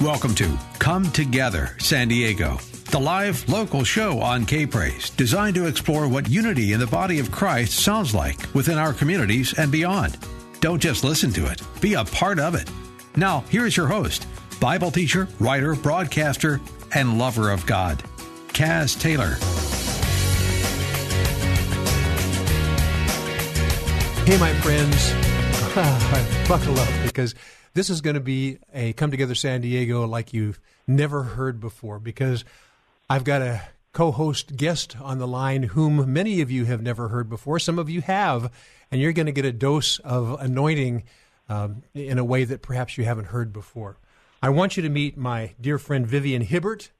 Welcome to Come Together San Diego, the live local show on K Praise, designed to explore what unity in the body of Christ sounds like within our communities and beyond. Don't just listen to it, be a part of it. Now, here's your host, Bible teacher, writer, broadcaster, and lover of God, Kaz Taylor. Hey, my friends, buckle up because this is going to be a Come Together San Diego like you've never heard before because I've got a co host guest on the line whom many of you have never heard before. Some of you have, and you're going to get a dose of anointing um, in a way that perhaps you haven't heard before. I want you to meet my dear friend Vivian Hibbert,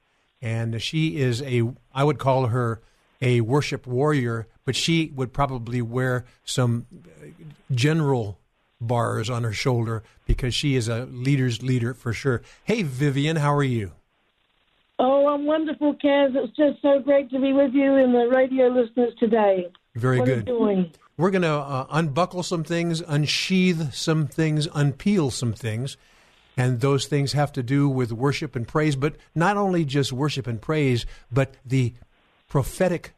and she is a, I would call her a worship warrior, but she would probably wear some general bars on her shoulder because she is a leader's leader for sure. Hey, Vivian, how are you? Oh, I'm wonderful, Kaz. It's just so great to be with you and the radio listeners today. Very what good. doing? We're going to uh, unbuckle some things, unsheath some things, unpeel some things. And those things have to do with worship and praise, but not only just worship and praise, but the prophetic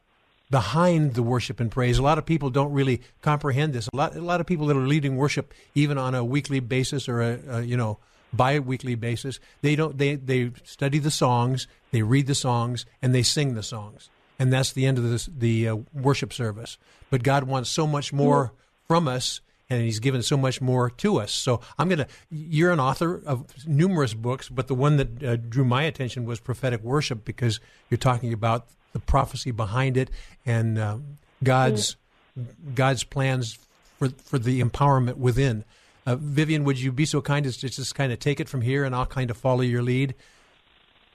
behind the worship and praise. A lot of people don't really comprehend this. A lot, a lot of people that are leading worship, even on a weekly basis or a, a you know bi-weekly basis, they don't. They they study the songs, they read the songs, and they sing the songs, and that's the end of this, the uh, worship service. But God wants so much more from us. And he's given so much more to us. So I'm going to. You're an author of numerous books, but the one that uh, drew my attention was prophetic worship because you're talking about the prophecy behind it and uh, God's God's plans for for the empowerment within. Uh, Vivian, would you be so kind as to just kind of take it from here, and I'll kind of follow your lead?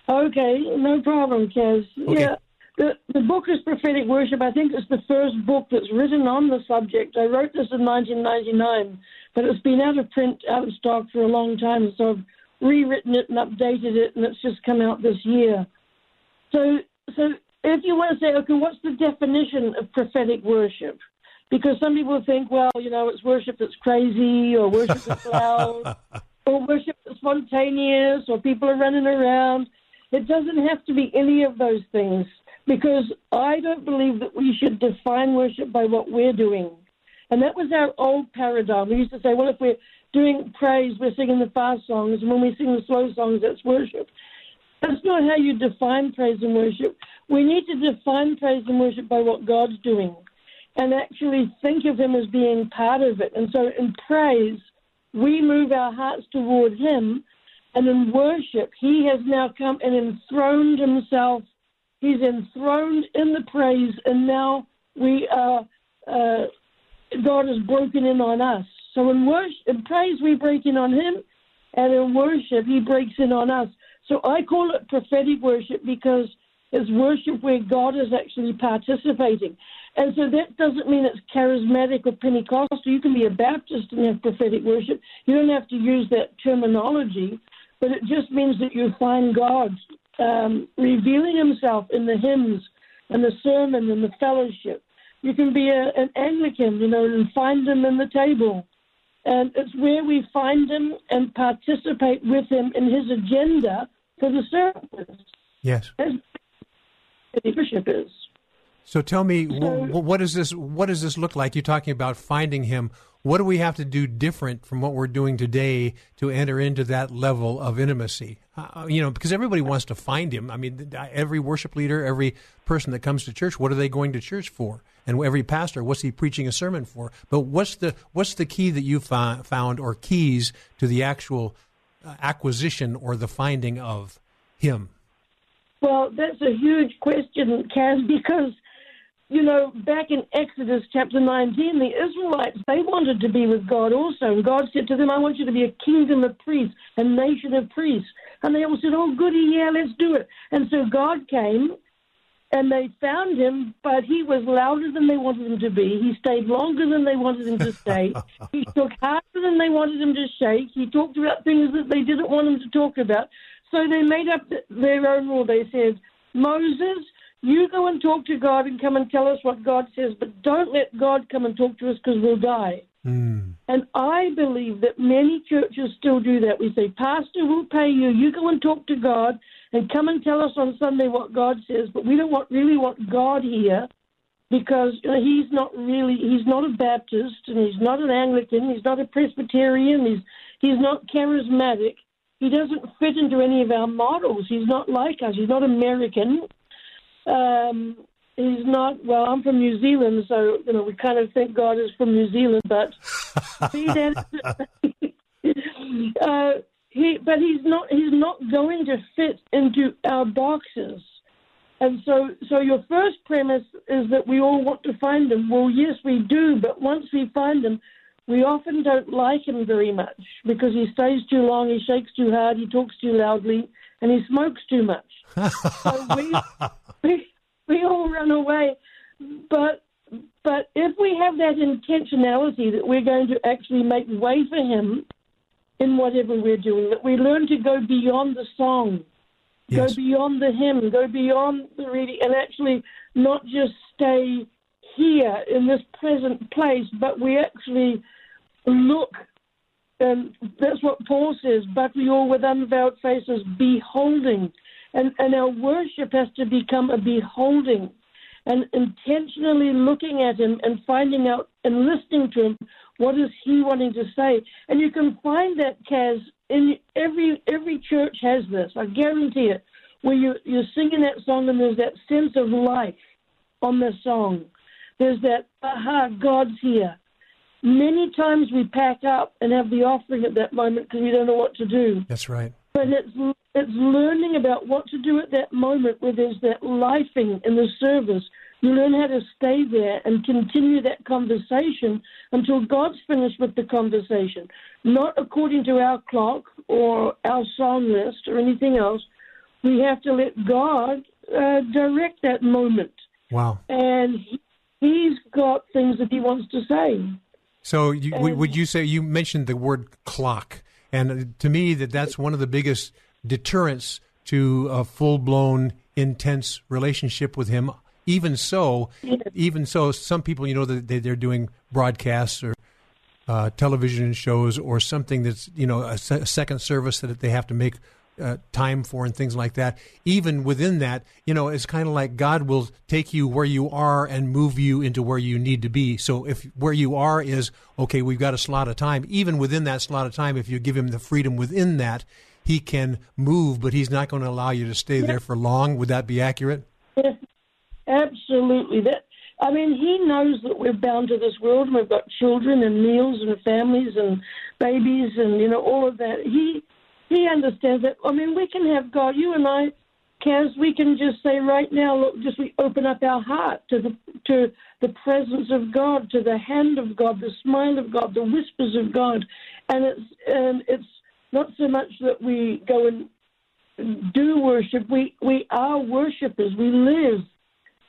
Okay, no problem, Kaz. Okay. Yeah, the, the book is Prophetic Worship. I think it's the first book that's written on the subject. I wrote this in 1999, but it's been out of print, out of stock for a long time, so I've rewritten it and updated it, and it's just come out this year. So, so if you want to say, okay, what's the definition of prophetic worship? Because some people think, well, you know, it's worship that's crazy, or worship that's loud, or worship that's spontaneous, or people are running around. It doesn't have to be any of those things, because I don't believe that we should define worship by what we're doing. And that was our old paradigm. We used to say, well, if we're doing praise, we're singing the fast songs, and when we sing the slow songs, that's worship. That's not how you define praise and worship. We need to define praise and worship by what God's doing and actually think of Him as being part of it. And so in praise, we move our hearts toward Him. And in worship, He has now come and enthroned Himself. He's enthroned in the praise, and now we are, uh, God has broken in on us. So in worship, in praise, we break in on Him, and in worship, He breaks in on us. So I call it prophetic worship because it's worship where God is actually participating. And so that doesn't mean it's charismatic or Pentecostal. You can be a Baptist and have prophetic worship. You don't have to use that terminology, but it just means that you find God um, revealing Himself in the hymns and the sermon and the fellowship. You can be a, an Anglican, you know, and find Him in the table. And it's where we find Him and participate with Him in His agenda for the service. Yes. That's what leadership is. So tell me, wh- what does this what does this look like? You're talking about finding him. What do we have to do different from what we're doing today to enter into that level of intimacy? Uh, you know, because everybody wants to find him. I mean, every worship leader, every person that comes to church, what are they going to church for? And every pastor, what's he preaching a sermon for? But what's the what's the key that you fi- found, or keys to the actual uh, acquisition or the finding of him? Well, that's a huge question, Kaz, because you know, back in Exodus chapter 19, the Israelites, they wanted to be with God also. And God said to them, I want you to be a kingdom of priests, a nation of priests. And they all said, Oh, goody, yeah, let's do it. And so God came and they found him, but he was louder than they wanted him to be. He stayed longer than they wanted him to stay. he took harder than they wanted him to shake. He talked about things that they didn't want him to talk about. So they made up their own rule. They said, Moses, you go and talk to God and come and tell us what God says, but don't let God come and talk to us because we'll die. Mm. And I believe that many churches still do that. We say, Pastor, we'll pay you. You go and talk to God and come and tell us on Sunday what God says, but we don't want, really want God here because you know, he's not really he's not a Baptist and he's not an Anglican, he's not a Presbyterian, he's he's not charismatic. He doesn't fit into any of our models. He's not like us. He's not American. Um, he's not. Well, I'm from New Zealand, so you know we kind of think God is from New Zealand, but uh, he, but he's not. He's not going to fit into our boxes. And so, so your first premise is that we all want to find him. Well, yes, we do, but once we find him, we often don't like him very much because he stays too long, he shakes too hard, he talks too loudly, and he smokes too much. so we, we, we all run away. But but if we have that intentionality that we're going to actually make way for him in whatever we're doing, that we learn to go beyond the song, yes. go beyond the hymn, go beyond the reading, and actually not just stay here in this present place, but we actually look, and that's what Paul says, but we all with unveiled faces beholding. And, and our worship has to become a beholding and intentionally looking at him and finding out and listening to him what is he wanting to say? And you can find that, Kaz, in every every church has this. I guarantee it. Where you you're singing that song and there's that sense of life on the song. There's that aha, God's here. Many times we pack up and have the offering at that moment because we don't know what to do. That's right. But it's it's learning about what to do at that moment where there's that lifing in the service you learn how to stay there and continue that conversation until God's finished with the conversation, not according to our clock or our song list or anything else. We have to let God uh, direct that moment. Wow. And he, He's got things that He wants to say. So, you, and, would you say you mentioned the word clock? And to me, that that's one of the biggest deterrents to a full blown, intense relationship with Him even so, even so, some people, you know, that they're doing broadcasts or uh, television shows or something that's, you know, a, se- a second service that they have to make uh, time for and things like that. Even within that, you know, it's kind of like God will take you where you are and move you into where you need to be. So if where you are is, okay, we've got a slot of time, even within that slot of time, if you give him the freedom within that, he can move, but he's not going to allow you to stay there for long. Would that be accurate? Absolutely. That I mean, he knows that we're bound to this world and we've got children and meals and families and babies and you know all of that. He he understands that. I mean, we can have God. You and I, Kaz, we can just say right now, look, just we open up our heart to the to the presence of God, to the hand of God, the smile of God, the whispers of God, and it's and it's not so much that we go and do worship. We we are worshipers. We live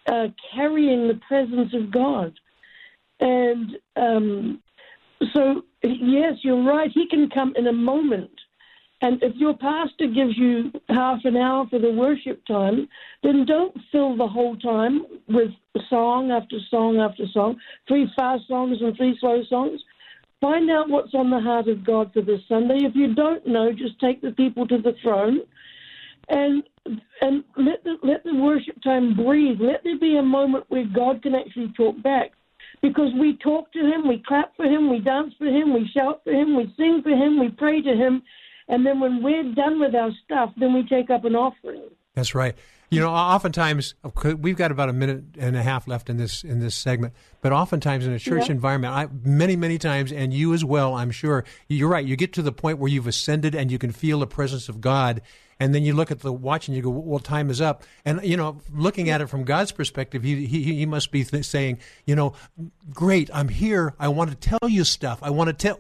uh, carrying the presence of God. And um, so, yes, you're right. He can come in a moment. And if your pastor gives you half an hour for the worship time, then don't fill the whole time with song after song after song, three fast songs and three slow songs. Find out what's on the heart of God for this Sunday. If you don't know, just take the people to the throne and and let the let the worship time breathe. Let there be a moment where God can actually talk back. Because we talk to him, we clap for him, we dance for him, we shout for him, we sing for him, we pray to him, and then when we're done with our stuff, then we take up an offering. That's right. You know, oftentimes we've got about a minute and a half left in this in this segment, but oftentimes in a church yeah. environment, I, many many times, and you as well, I'm sure you're right. You get to the point where you've ascended and you can feel the presence of God, and then you look at the watch and you go, "Well, time is up." And you know, looking at it from God's perspective, he he, he must be th- saying, "You know, great, I'm here. I want to tell you stuff. I want to tell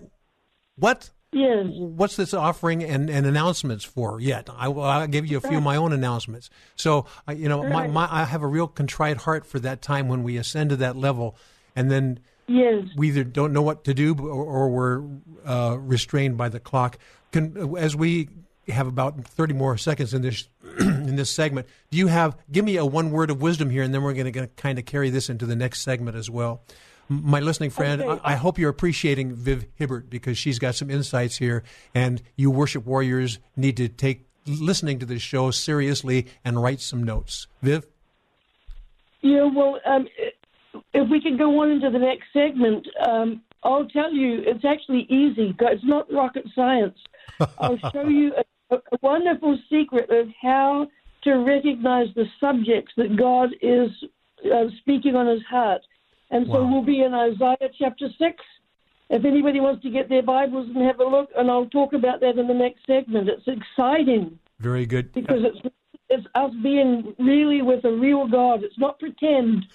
what." Yes. What's this offering and, and announcements for yet? I will I'll give you a few of my own announcements. So, you know, my, my, I have a real contrite heart for that time when we ascend to that level, and then yes. we either don't know what to do or, or we're uh, restrained by the clock. Can, as we have about 30 more seconds in this in this segment, do you have give me a one word of wisdom here, and then we're going to kind of carry this into the next segment as well my listening friend, okay. I, I, hope you're appreciating Viv Hibbert because she's got some insights here, and you worship warriors need to take listening to this show seriously and write some notes. Viv? Yeah, well, um, if we can go on into the next segment, um, I'll tell you it's actually easy. It's not rocket science. I'll show you a, a wonderful secret of how to recognize the subjects that God is uh, speaking on his heart. And so wow. we'll be in Isaiah chapter 6. If anybody wants to get their Bibles and have a look, and I'll talk about that in the next segment. It's exciting. Very good. Because it's, it's us being really with a real God. It's not pretend.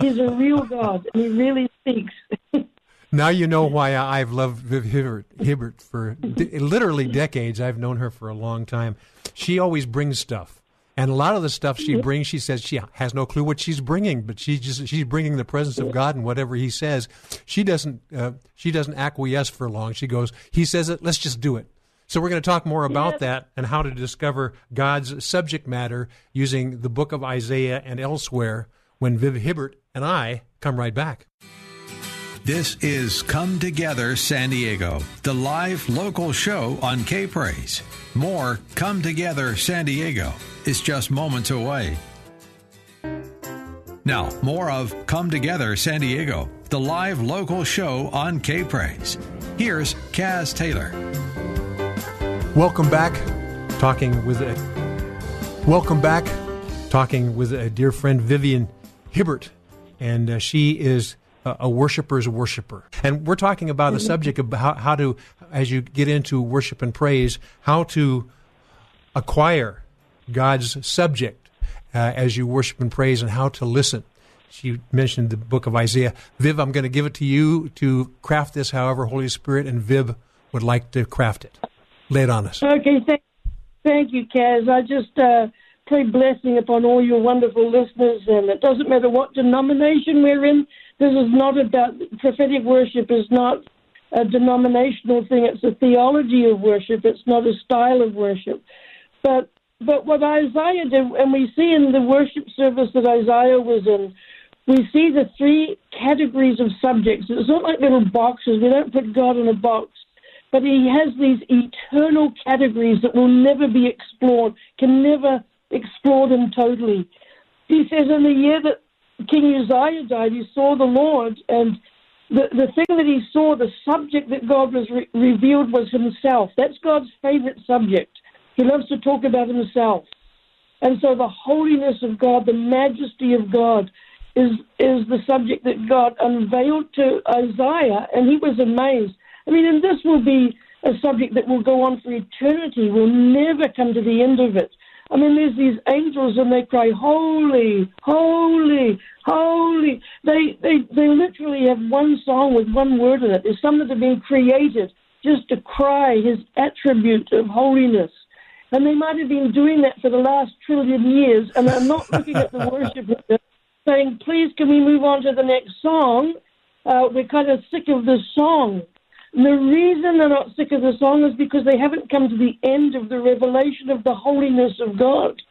He's a real God, and He really speaks. now you know why I've loved Viv Hibbert, Hibbert for de- literally decades. I've known her for a long time. She always brings stuff and a lot of the stuff she brings, she says she has no clue what she's bringing, but she just she's bringing the presence of God and whatever He says. She doesn't uh, she doesn't acquiesce for long. She goes, He says it, let's just do it. So we're going to talk more about that and how to discover God's subject matter using the book of Isaiah and elsewhere when Viv Hibbert and I come right back. This is Come Together San Diego, the live local show on K Praise. More Come Together San Diego is just moments away. Now, more of Come Together San Diego, the live local show on K Praise. Here's Kaz Taylor. Welcome back, talking with a welcome back, talking with a dear friend Vivian Hibbert, and uh, she is a worshiper's worshiper. And we're talking about a subject of how, how to, as you get into worship and praise, how to acquire God's subject uh, as you worship and praise and how to listen. She mentioned the book of Isaiah. Viv, I'm going to give it to you to craft this however Holy Spirit and Viv would like to craft it. Lay it on us. Okay, thank, thank you, Kaz. I just uh, pray blessing upon all your wonderful listeners, and it doesn't matter what denomination we're in. This is not about prophetic worship. Is not a denominational thing. It's a theology of worship. It's not a style of worship. But but what Isaiah did, and we see in the worship service that Isaiah was in, we see the three categories of subjects. It's not like little boxes. We don't put God in a box. But he has these eternal categories that will never be explored, can never explore them totally. He says in the year that King Uzziah died, he saw the Lord, and the, the thing that he saw, the subject that God was re- revealed was himself. That's God's favorite subject. He loves to talk about himself. And so the holiness of God, the majesty of God, is, is the subject that God unveiled to Isaiah, and he was amazed. I mean, and this will be a subject that will go on for eternity. We'll never come to the end of it. I mean, there's these angels and they cry, holy, holy, holy. They, they, they literally have one song with one word in it. There's some that have been created just to cry his attribute of holiness. And they might have been doing that for the last trillion years, and they're not looking at the worship saying, please, can we move on to the next song? Uh, we're kind of sick of this song. The reason they're not sick of the song is because they haven't come to the end of the revelation of the holiness of God.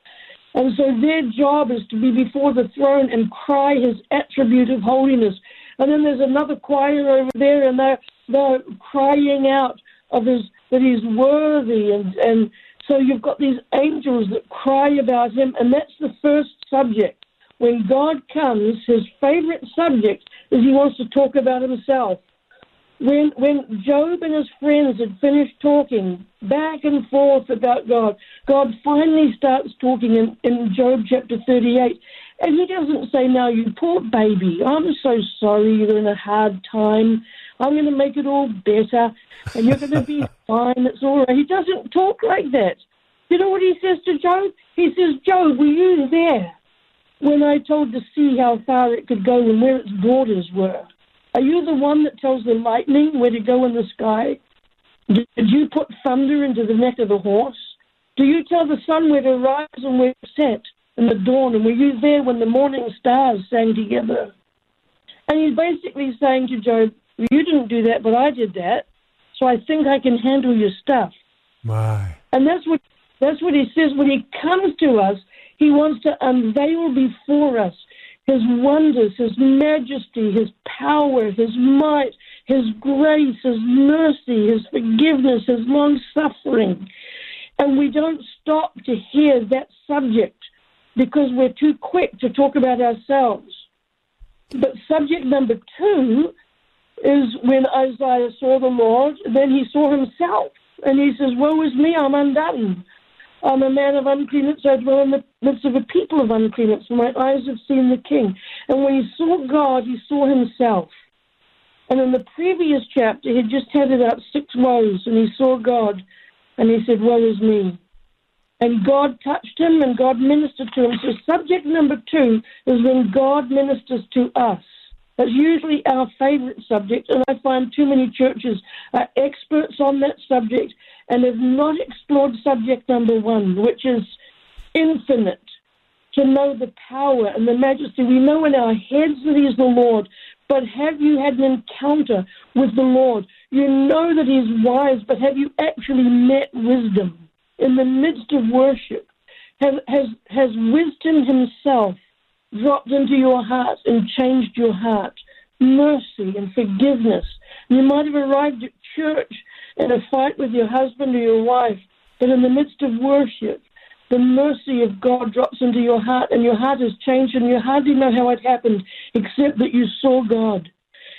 And so their job is to be before the throne and cry his attribute of holiness. And then there's another choir over there, and they're, they're crying out of his that he's worthy. And, and so you've got these angels that cry about him, and that's the first subject. When God comes, his favorite subject is he wants to talk about himself when when Job and his friends had finished talking back and forth about God, God finally starts talking in, in Job chapter 38. And he doesn't say, Now, you poor baby, I'm so sorry you're in a hard time. I'm going to make it all better and you're going to be fine. It's all right. He doesn't talk like that. You know what he says to Job? He says, Job, were you there when I told the sea how far it could go and where its borders were? Are you the one that tells the lightning where to go in the sky? Did you put thunder into the neck of the horse? Do you tell the sun where to rise and where to set in the dawn? And were you there when the morning stars sang together? And he's basically saying to Job, You didn't do that, but I did that. So I think I can handle your stuff. My. And that's what that's what he says when he comes to us. He wants to unveil before us his wonders, his majesty, his power, his might, his grace, his mercy, his forgiveness, his long suffering. And we don't stop to hear that subject because we're too quick to talk about ourselves. But subject number two is when Isaiah saw the Lord, then he saw himself. And he says, Woe is me, I'm undone. I'm a man of uncleanness. I dwell in the midst of a people of unclean uncleanness. My eyes have seen the King. And when he saw God, he saw himself. And in the previous chapter, he had just handed out six woes, and he saw God, and he said, Woe is me. And God touched him, and God ministered to him. So, subject number two is when God ministers to us. That's usually our favorite subject, and I find too many churches are experts on that subject and have not explored subject number one, which is infinite. To know the power and the majesty. We know in our heads that He is the Lord, but have you had an encounter with the Lord? You know that He's wise, but have you actually met wisdom in the midst of worship? Has, has, has wisdom Himself dropped into your heart and changed your heart? Mercy and forgiveness. You might have arrived at church in a fight with your husband or your wife, but in the midst of worship, the mercy of God drops into your heart and your heart has changed and you hardly know how it happened except that you saw God.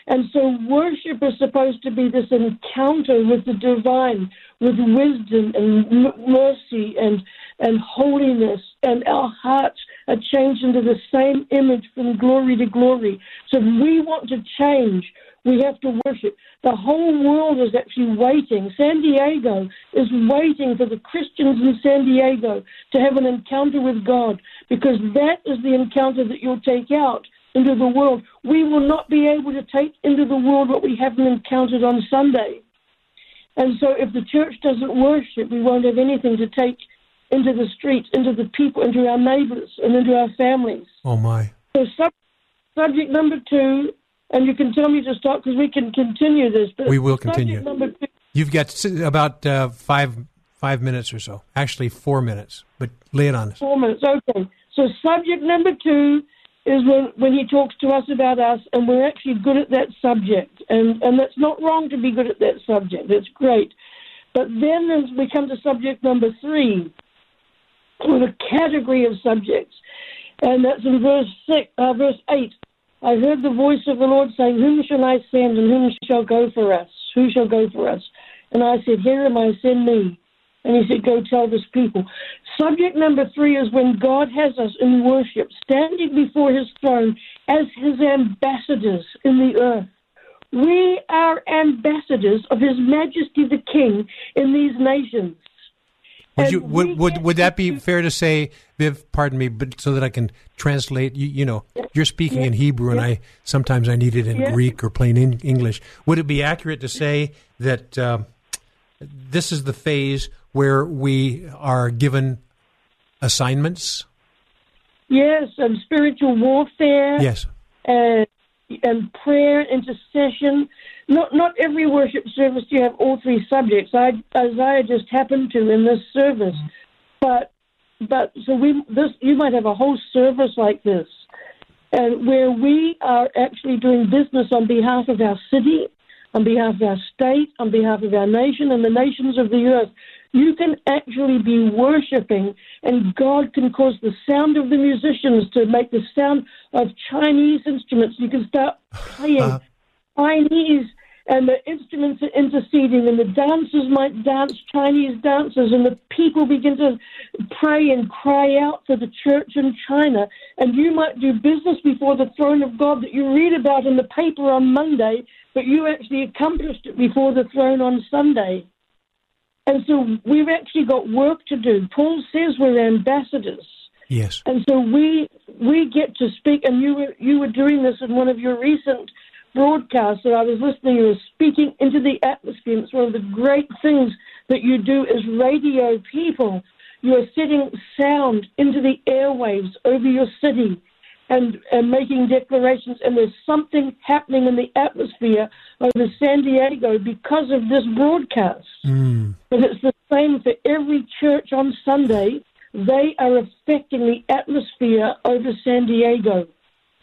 And so worship is supposed to be this encounter with the divine, with wisdom and mercy and, and holiness, and our hearts are changed into the same image from glory to glory. So if we want to change, we have to worship. The whole world is actually waiting. San Diego is waiting for the Christians in San Diego to have an encounter with God because that is the encounter that you'll take out into the world. We will not be able to take into the world what we haven't encountered on Sunday. And so if the church doesn't worship, we won't have anything to take into the streets, into the people, into our neighbors, and into our families. Oh, my. So, sub- subject number two and you can tell me to stop because we can continue this. But we will continue. Number, You've got about uh, five five minutes or so. Actually, four minutes. But lay it on us. Four minutes. Okay. So subject number two is when when he talks to us about us, and we're actually good at that subject, and and that's not wrong to be good at that subject. it's great. But then as we come to subject number three, with a category of subjects, and that's in verse six, uh, verse eight. I heard the voice of the Lord saying, Whom shall I send, and whom shall go for us? Who shall go for us? And I said, Here am I, send me. And he said, Go tell this people. Subject number three is when God has us in worship, standing before his throne as his ambassadors in the earth. We are ambassadors of his majesty the king in these nations. Would you would would, would that be fair to say, Viv? Pardon me, but so that I can translate. You, you know, you're speaking in Hebrew, and I sometimes I need it in Greek or plain in English. Would it be accurate to say that uh, this is the phase where we are given assignments? Yes, and spiritual warfare. Yes, and and prayer, intercession not not every worship service do you have all three subjects. I, Isaiah just happened to in this service, but but so we this you might have a whole service like this, and where we are actually doing business on behalf of our city, on behalf of our state, on behalf of our nation, and the nations of the earth. You can actually be worshiping, and God can cause the sound of the musicians to make the sound of Chinese instruments. You can start playing uh, Chinese and the instruments are interceding, and the dancers might dance Chinese dances, and the people begin to pray and cry out for the church in China, and you might do business before the throne of God that you read about in the paper on Monday, but you actually accomplished it before the throne on Sunday. And so we've actually got work to do. Paul says we're ambassadors. Yes. And so we we get to speak, and you were you were doing this in one of your recent broadcasts that I was listening. You were speaking into the atmosphere. It's one of the great things that you do as radio people. You are setting sound into the airwaves over your city and, and making declarations. And there's something happening in the atmosphere over San Diego because of this broadcast. Mm. But it's the same for every church on Sunday. They are affecting the atmosphere over San Diego.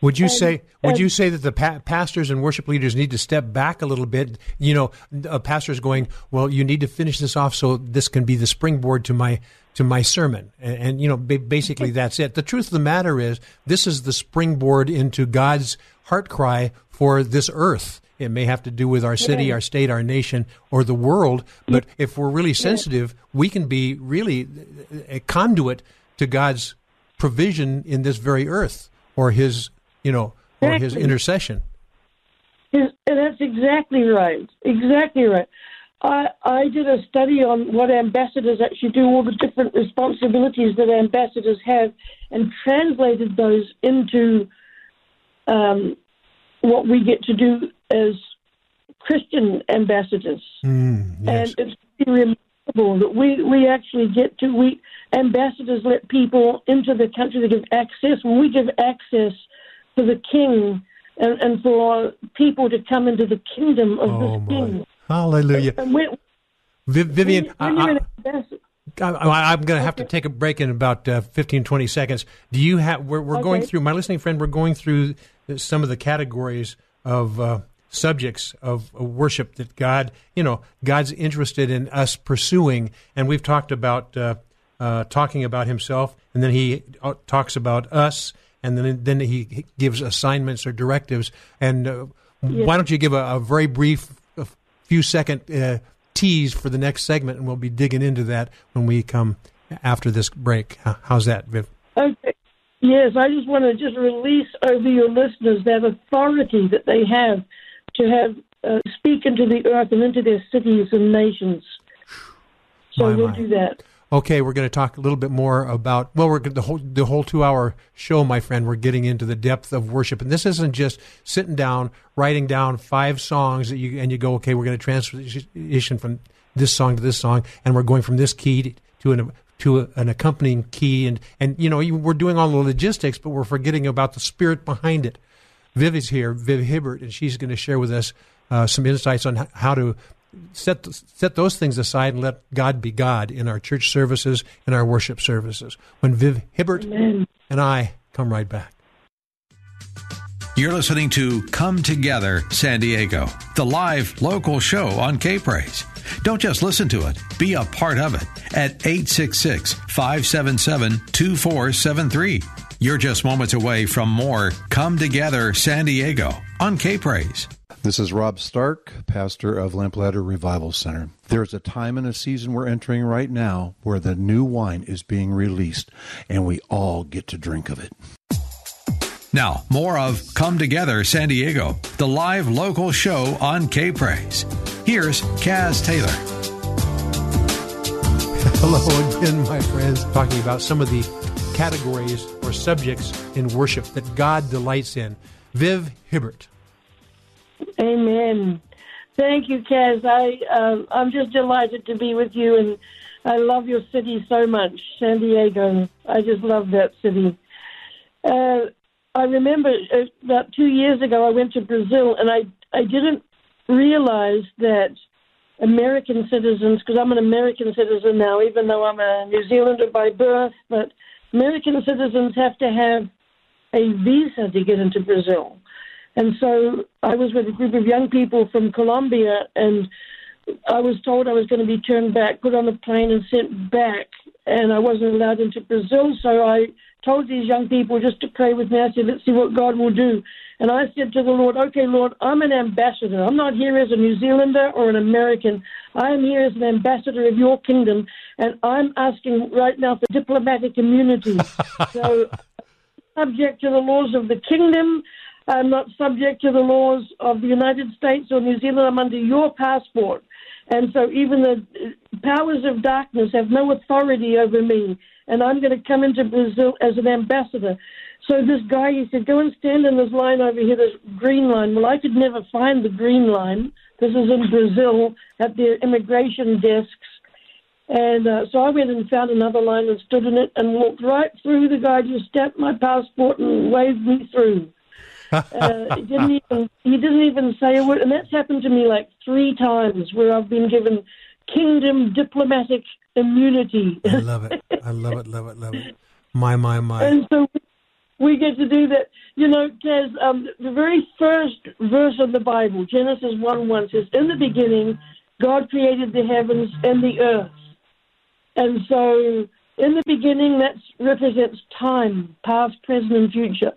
Would you And- say would and- you say that the pa- pastors and worship leaders need to step back a little bit? You know, a pastor's going, "Well, you need to finish this off so this can be the springboard to my to my sermon." And, and you know, ba- basically that's it. The truth of the matter is, this is the springboard into God's heart cry for this earth. It may have to do with our city, our state, our nation, or the world. But if we're really sensitive, we can be really a conduit to God's provision in this very earth, or His, you know, or His intercession. His, that's exactly right. Exactly right. I, I did a study on what ambassadors actually do, all the different responsibilities that ambassadors have, and translated those into um, what we get to do as Christian ambassadors. Mm, yes. And it's remarkable that we, we actually get to, we ambassadors let people into the country to give access. When we give access for the king and, and for people to come into the kingdom of Oh, my. king. Hallelujah. And Viv- Vivian, I, I, I, I'm going to have to take a break in about uh, 15, 20 seconds. Do you have? We're, we're going through. My listening friend, we're going through some of the categories of uh, subjects of worship that God, you know, God's interested in us pursuing, and we've talked about uh, uh, talking about Himself, and then He uh, talks about us, and then then He gives assignments or directives. And uh, why don't you give a, a very brief, a few second uh, tease for the next segment, and we'll be digging into that when we come after this break. How's that, Viv? Okay. Yes, I just want to just release over your listeners that authority that they have to have uh, speak into the earth and into their cities and nations. So My, we'll my. do that. Okay, we're going to talk a little bit more about well, we're the whole the whole two hour show, my friend. We're getting into the depth of worship, and this isn't just sitting down, writing down five songs that you and you go, okay, we're going to transition from this song to this song, and we're going from this key to an to an accompanying key, and and you know we're doing all the logistics, but we're forgetting about the spirit behind it. Viv is here, Viv Hibbert, and she's going to share with us uh, some insights on how to set set those things aside and let God be God in our church services and our worship services. When Viv Hibbert Amen. and I come right back. You're listening to Come Together San Diego, the live local show on K Praise. Don't just listen to it, be a part of it at 866 577 2473. You're just moments away from more Come Together San Diego on K Praise. This is Rob Stark, pastor of Lamplighter Revival Center. There's a time and a season we're entering right now where the new wine is being released, and we all get to drink of it. Now, more of Come Together San Diego, the live local show on K Praise. Here's Kaz Taylor. Hello again, my friends. Talking about some of the categories or subjects in worship that God delights in. Viv Hibbert. Amen. Thank you, Kaz. I um, I'm just delighted to be with you, and I love your city so much, San Diego. I just love that city. Uh, I remember uh, about two years ago, I went to Brazil, and I I didn't realize that American citizens, because I'm an American citizen now, even though I'm a New Zealander by birth, but American citizens have to have a visa to get into Brazil. And so I was with a group of young people from Colombia, and I was told I was going to be turned back, put on a plane, and sent back. And I wasn't allowed into Brazil, so I told these young people just to pray with me. I said, let's see what God will do. And I said to the Lord, okay, Lord, I'm an ambassador. I'm not here as a New Zealander or an American. I am here as an ambassador of your kingdom. And I'm asking right now for diplomatic immunity. so, subject to the laws of the kingdom. I'm not subject to the laws of the United States or New Zealand. I'm under your passport. And so even the powers of darkness have no authority over me. And I'm going to come into Brazil as an ambassador. So this guy, he said, go and stand in this line over here, this green line. Well, I could never find the green line. This is in Brazil at their immigration desks. And uh, so I went and found another line and stood in it and walked right through. The guy just stamped my passport and waved me through. Uh, he didn't even he didn't even say a word, and that's happened to me like three times where I've been given kingdom diplomatic immunity. I love it. I love it. Love it. Love it. My my my. And so we get to do that. You know, Kaz, um, the very first verse of the Bible, Genesis 1 1 says, In the beginning, God created the heavens and the earth. And so, in the beginning, that represents time, past, present, and future.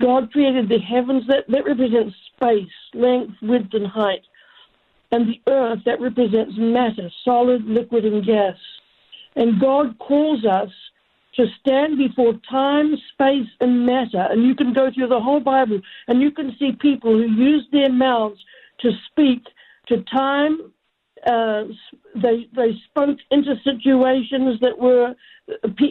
God created the heavens, that, that represents space, length, width, and height. And the earth, that represents matter, solid, liquid, and gas. And God calls us to stand before time, space, and matter. And you can go through the whole Bible and you can see people who use their mouths to speak to time. Uh, they they spoke into situations that were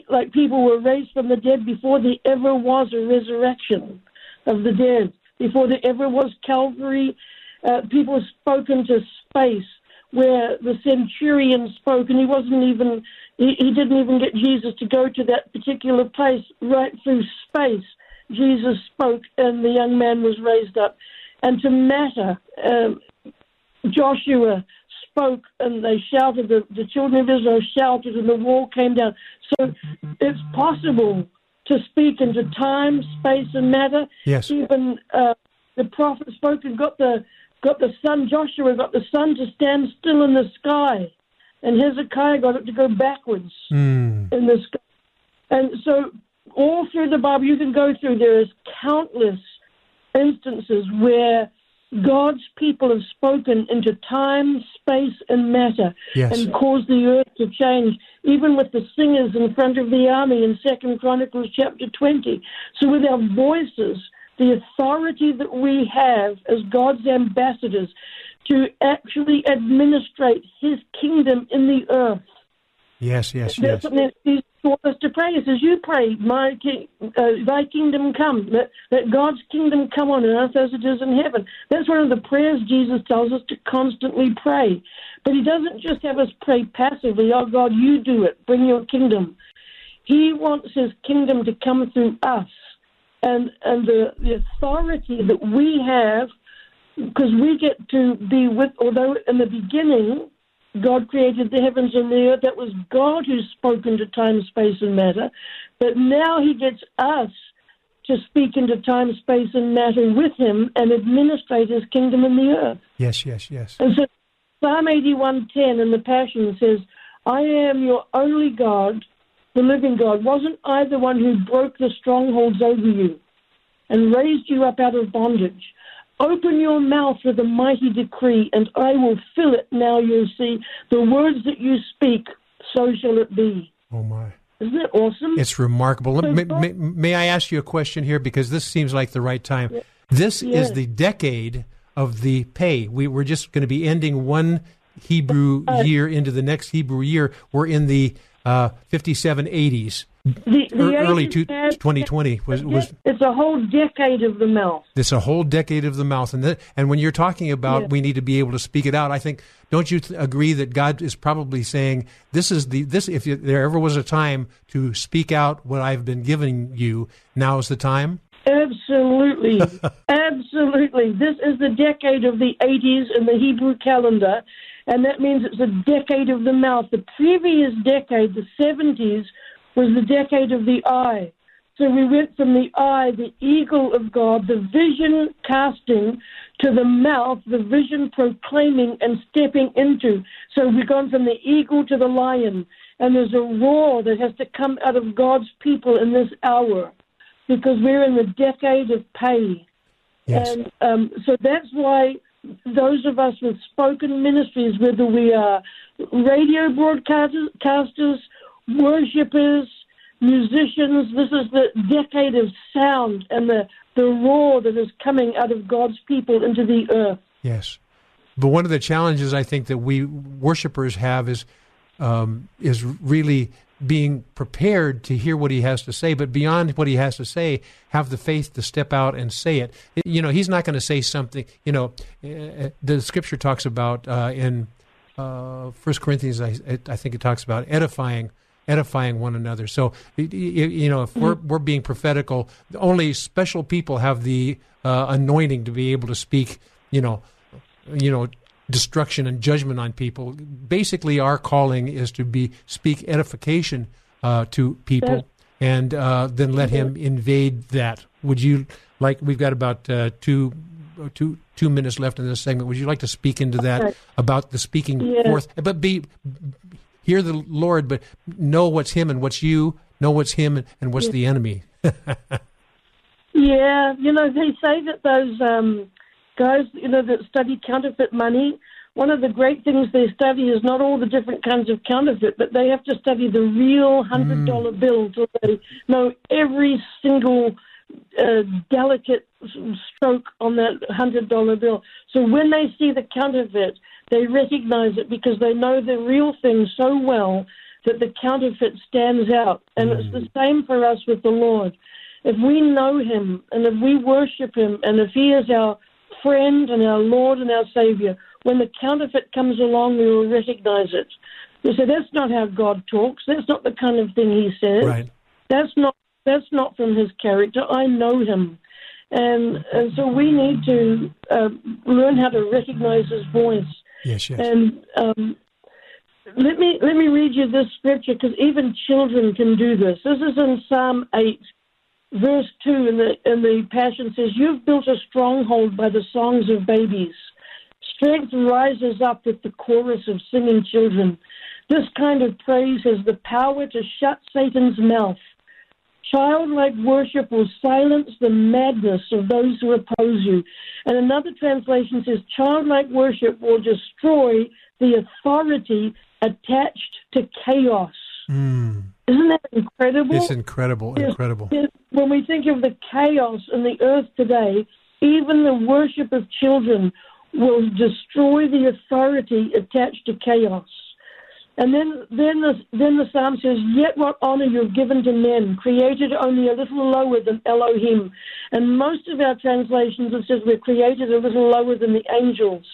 like people were raised from the dead before there ever was a resurrection of the dead, before there ever was Calvary. Uh, people spoke into space where the centurion spoke, and he wasn't even he, he didn't even get Jesus to go to that particular place right through space. Jesus spoke, and the young man was raised up. And to matter, um, Joshua spoke, and they shouted. The, the children of Israel shouted, and the wall came down. So it's possible to speak into time, space, and matter. Yes. Even uh, the prophet spoke and got the got the sun. Joshua got the sun to stand still in the sky and Hezekiah got it to go backwards mm. in the sky. And so, all through the Bible, you can go through, there is countless instances where God's people have spoken into time, space, and matter yes. and caused the earth to change, even with the singers in front of the army in Second Chronicles chapter 20. So, with our voices, the authority that we have as God's ambassadors to actually administrate his kingdom in the earth. Yes, yes, That's yes. What taught us to pray. He says, You pray, my uh, thy kingdom come, that, that God's kingdom come on earth as it is in heaven. That's one of the prayers Jesus tells us to constantly pray. But he doesn't just have us pray passively, Oh God, you do it, bring your kingdom. He wants his kingdom to come through us. And, and the, the authority that we have because we get to be with, although in the beginning, God created the heavens and the earth, that was God who spoke into time, space, and matter. But now He gets us to speak into time, space, and matter with Him and administrate His kingdom in the earth. Yes, yes, yes. And so Psalm 81.10 in the Passion says, I am your only God, the living God. Wasn't I the one who broke the strongholds over you and raised you up out of bondage? Open your mouth with a mighty decree, and I will fill it. Now you see the words that you speak, so shall it be. Oh my! Isn't it awesome? It's remarkable. May, may, may, I ask you a question here because this seems like the right time. Yeah. This yes. is the decade of the Pey. We we're just going to be ending one Hebrew uh, year into the next Hebrew year. We're in the uh, 5780s. The, the early two, 2020 was, was it's a whole decade of the mouth. It's a whole decade of the mouth, and the, and when you're talking about yes. we need to be able to speak it out, I think don't you th- agree that God is probably saying this is the this if there ever was a time to speak out what I've been giving you, now is the time. Absolutely, absolutely. This is the decade of the 80s in the Hebrew calendar, and that means it's a decade of the mouth. The previous decade, the 70s was the decade of the eye. So we went from the eye, the eagle of God, the vision casting, to the mouth, the vision proclaiming and stepping into. So we've gone from the eagle to the lion. And there's a roar that has to come out of God's people in this hour because we're in the decade of Pey. Yes. And um, so that's why those of us with spoken ministries, whether we are radio broadcasters, worshippers, musicians, this is the decade of sound and the, the roar that is coming out of God's people into the earth. Yes. But one of the challenges I think that we worshipers have is um, is really being prepared to hear what he has to say, but beyond what he has to say, have the faith to step out and say it. You know, he's not going to say something. You know, uh, the scripture talks about uh, in uh, First Corinthians, I, I, think it talks about edifying, edifying one another. So, you know, if we're we're being prophetical, only special people have the uh, anointing to be able to speak. You know, you know destruction and judgment on people. Basically, our calling is to be speak edification uh, to people, and uh, then let Him invade that. Would you like? We've got about uh, two, two, two minutes left in this segment. Would you like to speak into that about the speaking forth? But be hear the Lord, but know what's Him and what's you. Know what's Him and what's the enemy. Yeah, you know, they say that those um, guys, you know, that study counterfeit money, one of the great things they study is not all the different kinds of counterfeit, but they have to study the real hundred dollar bill so they know every single uh, delicate stroke on that hundred dollar bill. So when they see the counterfeit, they recognize it because they know the real thing so well that the counterfeit stands out. And it's the same for us with the Lord. If we know Him and if we worship Him and if He is our friend and our Lord and our Savior, when the counterfeit comes along, we will recognize it. You say that's not how God talks. That's not the kind of thing He says. right. That's not that's not from His character. I know Him, and and so we need to uh, learn how to recognize His voice. Yes. Yes. And um, let me let me read you this scripture because even children can do this. This is in Psalm eight, verse two, in the in the Passion says, "You've built a stronghold by the songs of babies. Strength rises up with the chorus of singing children. This kind of praise has the power to shut Satan's mouth." Childlike worship will silence the madness of those who oppose you. And another translation says, childlike worship will destroy the authority attached to chaos. Hmm. Isn't that incredible? it's incredible. Yes, Incredible. yes. When we think of the chaos in the earth today, even the worship of children will destroy the authority attached to chaos. And then, then the then the psalm says, "Yet what honor you have given to men, created only a little lower than Elohim." And most of our translations it says we're created a little lower than the angels.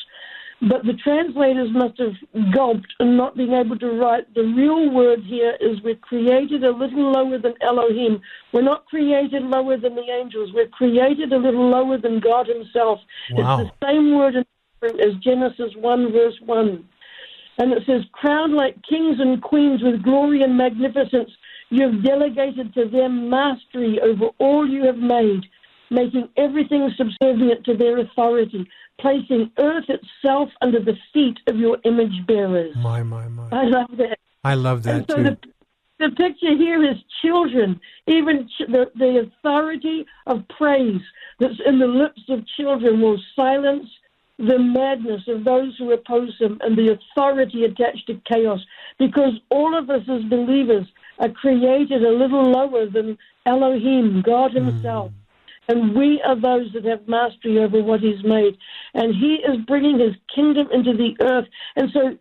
But the translators must have gulped and not being able to write. The real word here is we're created a little lower than Elohim. We're not created lower than the angels. We're created a little lower than God Himself. Wow. It's the same word in as Genesis 1, verse 1. And it says, crowned like kings and queens with glory and magnificence, you have delegated to them mastery over all you have made, making everything subservient to their authority, placing earth itself under the feet of your image bearers. My my my. I love that. I love that And so too. the, the picture here is children, even ch- the, the authority of praise that's in the lips of children will silence the madness of those who oppose him and the authority attached to chaos. Because all of us as believers are created a little lower than Elohim, God hmm. Himself. And we are those that have mastery over what He's made. And He is bringing His kingdom into the earth. And so,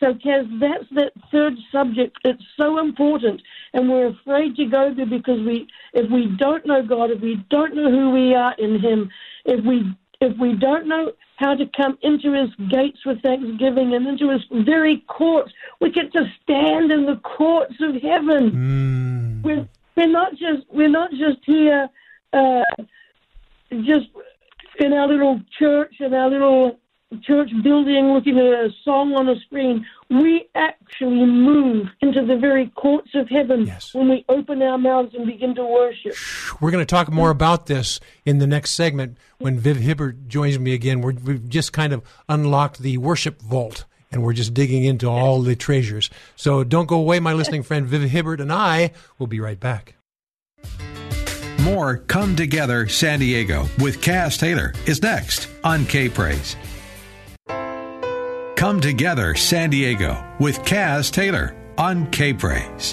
so Kaz, that's that third subject. It's so important. And we're afraid to go there because we, if we don't know God, if we don't know who we are in Him, if we, if we don't know how to come into his gates with thanksgiving and into his very courts. We get to stand in the courts of heaven. We're, we're not just we're not just here uh, just in our little church in our little church building looking at a song on a screen. We actually move into the very courts of heaven Yes. when we open our mouths and begin to worship. We're going to talk more about this in the next segment when Viv Hibbert joins me again. We're, we've just kind of unlocked the worship vault and we're just digging into all the treasures. So don't go away, my listening friend. Viv Hibbert and I will be right back. More Come Together San Diego with Kaz Taylor is next on K Praise. Come Together San Diego with Kaz Taylor on K Praise.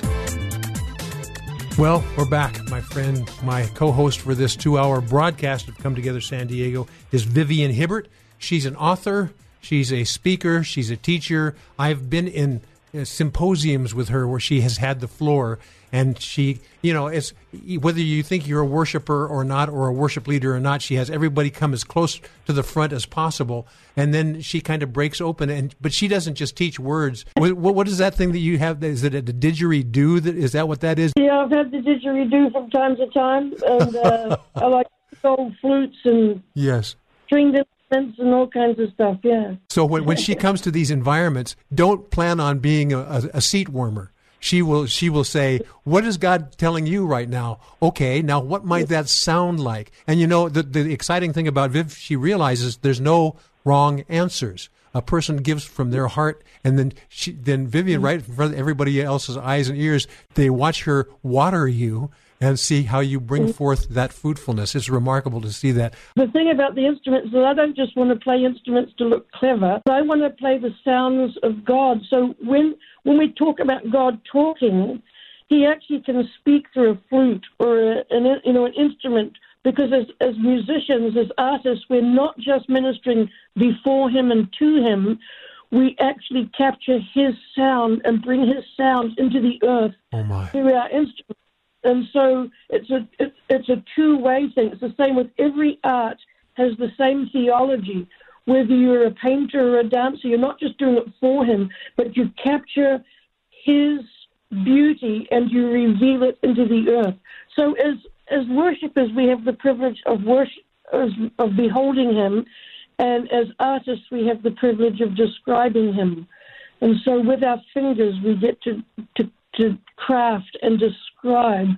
Well, we're back, my friend. My co host for this two hour broadcast of Come Together San Diego is Vivian Hibbert. She's an author, she's a speaker, she's a teacher. I've been in uh, symposiums with her where she has had the floor. And she, you know, it's whether you think you're a worshiper or not, or a worship leader or not, she has everybody come as close to the front as possible, and then she kind of breaks open. And but she doesn't just teach words. What, what is that thing that you have? Is it a didgeridoo? That is that what that is? Yeah, I've had the didgeridoo from time to time, and uh, I like old flutes and Yes. stringed instruments and all kinds of stuff. Yeah. So when, when she comes to these environments, don't plan on being a, a, a seat warmer. She will she will say, "What is God telling you right now?" Okay, now what might that sound like? And you know, the the exciting thing about Viv, she realizes there's no wrong answers. A person gives from their heart, and then she, then Vivian, mm-hmm. right in front of everybody else's eyes and ears, they watch her water you and see how you bring mm-hmm. forth that fruitfulness. It's remarkable to see that. The thing about the instruments is I don't just want to play instruments to look clever. I want to play the sounds of God. So when when we talk about God talking, He actually can speak through a flute or a, an you know an instrument. Because as as musicians, as artists, we're not just ministering before Him and to Him. We actually capture His sound and bring His sound into the earth Oh through our instruments. And so it's a it's, it's a two way thing. It's the same with every art has the same theology. Whether you're a painter or a dancer, you're not just doing it for him, but you capture his beauty and you reveal it into the earth. So as as worshippers, we have the privilege of worship of, beholding him, and as artists, we have the privilege of describing him. And so, with our fingers, we get to to, to craft and describe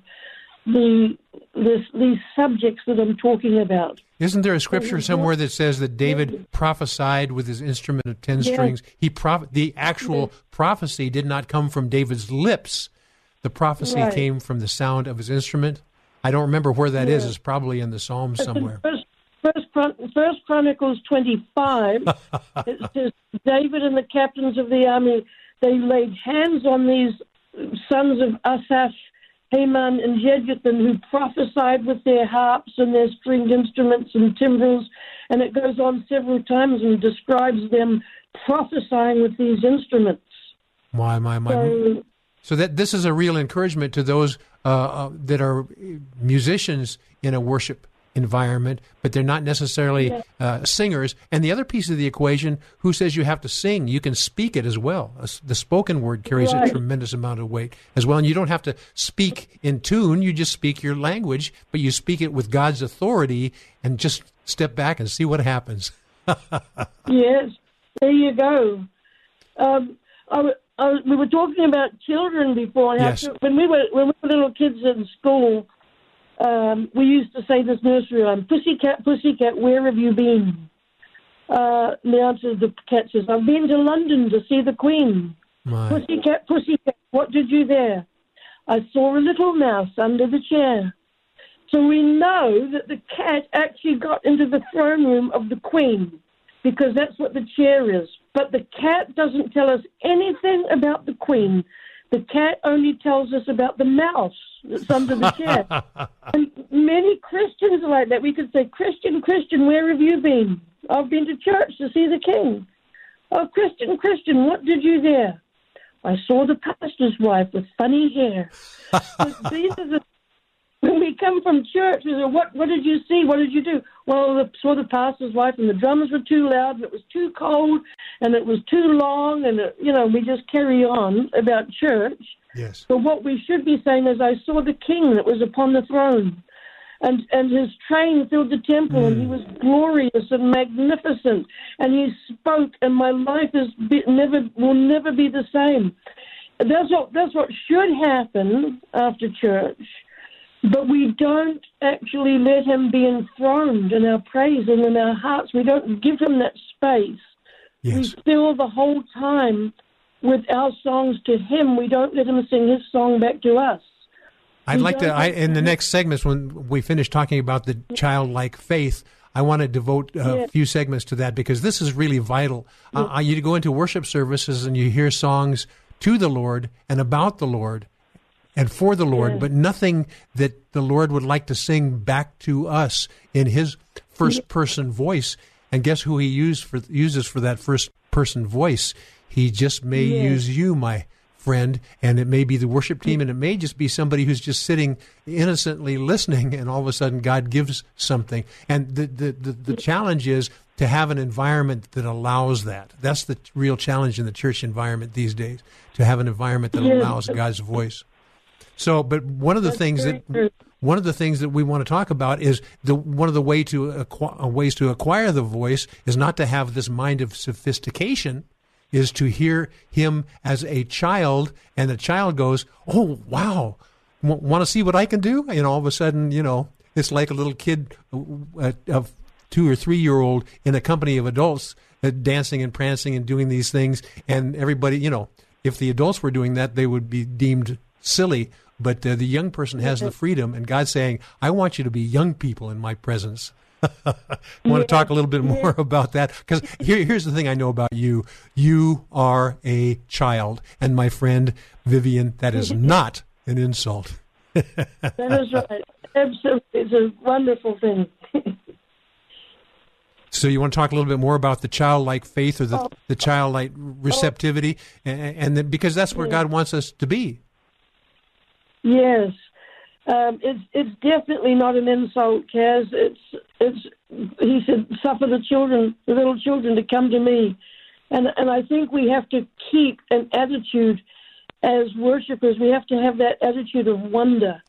the this, these subjects that I'm talking about. Isn't there a scripture somewhere that says that David prophesied with his instrument of ten Yes. strings? He proph- the actual prophecy did not come from David's lips. The prophecy Right. came from the sound of his instrument. I don't remember where that is. Yeah. It's probably in the Psalms somewhere. First, First, Chron- First Chronicles 25, it says David and the captains of the army, they laid hands on these sons of Asaph, Heman, and Jeduthun who prophesied with their harps and their stringed instruments and timbrels. And it goes on several times and describes them prophesying with these instruments. My, my, my. So, So that this is a real encouragement to those uh, uh, that are musicians in a worship environment, but they're not necessarily uh, singers. And the other piece of the equation, who says you have to sing? You can speak it as well. Uh, The spoken word carries a tremendous amount of weight as well. And you don't have to speak in tune. You just speak your language, but you speak it with God's authority and just step back and see what happens. Yes, there you go. Um, I, I we were talking about children before. and Yes. to- when we were when we were little kids in school, um, we used to say this nursery rhyme: "Pussycat, pussycat, where have you been?" Uh, the answer to the cat says, "I've been to London to see the Queen." My, Pussycat, pussycat, what did you there? I saw a little mouse under the chair. So we know that the cat actually got into the throne room of the Queen because that's what the chair is. But the cat doesn't tell us anything about the Queen. The cat only tells us about the mouse that's under the chair. and many Christians are like that. We could say, Christian, Christian, where have you been? I've been to church to see the King. Oh, Christian, Christian, what did you there? I saw the pastor's wife with funny hair. These are the, when we come from church, we say, what, what did you see? What did you do? Well, I saw the pastor's wife, and the drums were too loud, and it was too cold, and it was too long, and, it, you know, we just carry on about church. yes. But what we should be saying is, I saw the king that was upon the throne. and and his train filled the temple, mm. and he hmm. was glorious and magnificent, and he spoke, and my life is be, never will never be the same. That's what that's what should happen after church, but we don't actually let him be enthroned in our praise and in our hearts. We don't give him that space. Yes. We fill the whole time with our songs to him. We don't let him sing his song back to us. I'd like to, I, in the next segments, when we finish talking about the childlike faith, I want to devote a few segments to that because this is really vital. Yes. Uh, you go into worship services and you hear songs to the Lord and about the Lord and for the Lord, but nothing that the Lord would like to sing back to us in His first person voice. And guess who He used for, uses for that first person voice? He just may use you, my friend, and it may be the worship team, and it may just be somebody who's just sitting innocently listening, and all of a sudden God gives something. And the, the, the, the challenge is to have an environment that allows that. That's the real challenge in the church environment these days, to have an environment that allows God's voice. So, but one of the That's things that one of the things that we want to talk about is the one of the way to acqu- ways to acquire the voice is not to have this mind of sophistication, is to hear him as a child, and the child goes, "Oh, wow, w- want to see what I can do?" And all of a sudden, you know, it's like a little kid, a, a two or three year old in a company of adults, uh, dancing and prancing and doing these things, and everybody, you know, if the adults were doing that, they would be deemed silly. But uh, the young person has the freedom, and God's saying, "I want you to be young people in my presence." I want to talk a little bit more about that because here, here's the thing I know about you. You are a child. And my friend Vivian, that is not an insult. that is right. Absolutely. It's a wonderful thing. so you want to talk a little bit more about the childlike faith or the, oh. the childlike receptivity and, and the, because that's where God wants us to be. Yes. Um, it's it's definitely not an insult, Kaz. It's it's he said, suffer the children, the little children, to come to me, and and I think we have to keep an attitude as worshippers. We have to have that attitude of wonder,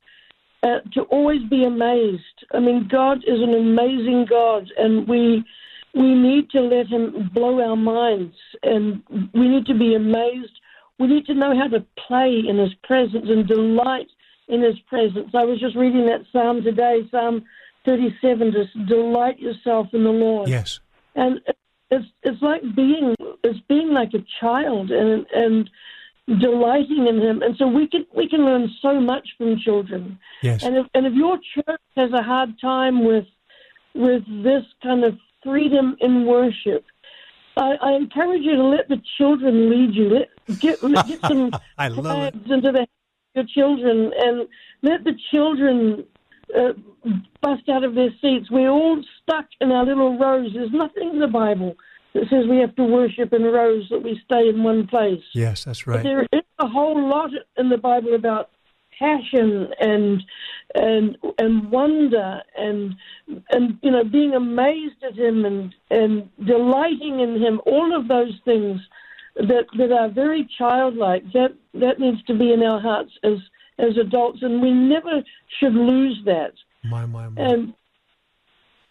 uh, to always be amazed. I mean, God is an amazing God, and we we need to let Him blow our minds, and we need to be amazed. We need to know how to play in His presence and delight in his presence. I was just reading that psalm today, Psalm 37, to delight yourself in the Lord. Yes. And it's it's like being it's being like a child and and delighting in him. And so we can we can learn so much from children. Yes. And if and if your church has a hard time with with this kind of freedom in worship, I, I encourage you to let the children lead you. Let get, get some I love it. into the your children and let the children uh, bust out of their seats. We're all stuck in our little rows. There's nothing in the Bible that says we have to worship in rows, that we stay in one place. Yes, that's right. But there is a whole lot in the Bible about passion and and and wonder and and you know being amazed at him and and delighting in him all of those things that that are very childlike. That that needs to be in our hearts as as adults, and we never should lose that. My my my. And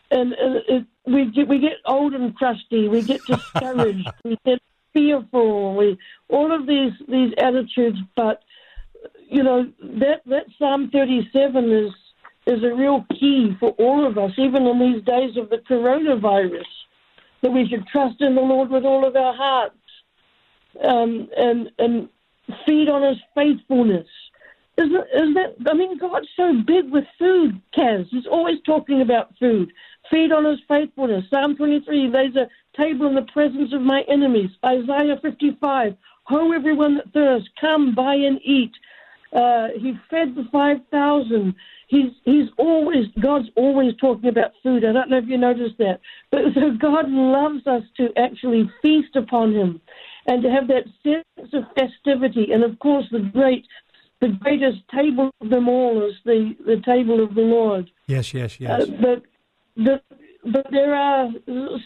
and, and it, we get we get old and crusty. We get discouraged. we get fearful. We all of these these attitudes. But you know that that Psalm thirty seven is is a real key for all of us, even in these days of the coronavirus. That we should trust in the Lord with all of our hearts um, and and feed on His faithfulness. Isn't, isn't that? I mean, God's so big with food, Kaz. He's always talking about food. Feed on His faithfulness. Psalm 23. There's a table in the presence of my enemies. Isaiah 55. Ho, everyone that thirsts, come, buy and eat. Uh, he fed the 5,000. He's, he's always, God's always talking about food. I don't know if you noticed that. But so God loves us to actually feast upon Him and to have that sense of festivity. And of course, the great, the greatest table of them all is the, the table of the Lord. Yes, yes, yes. Uh, but, but, but there are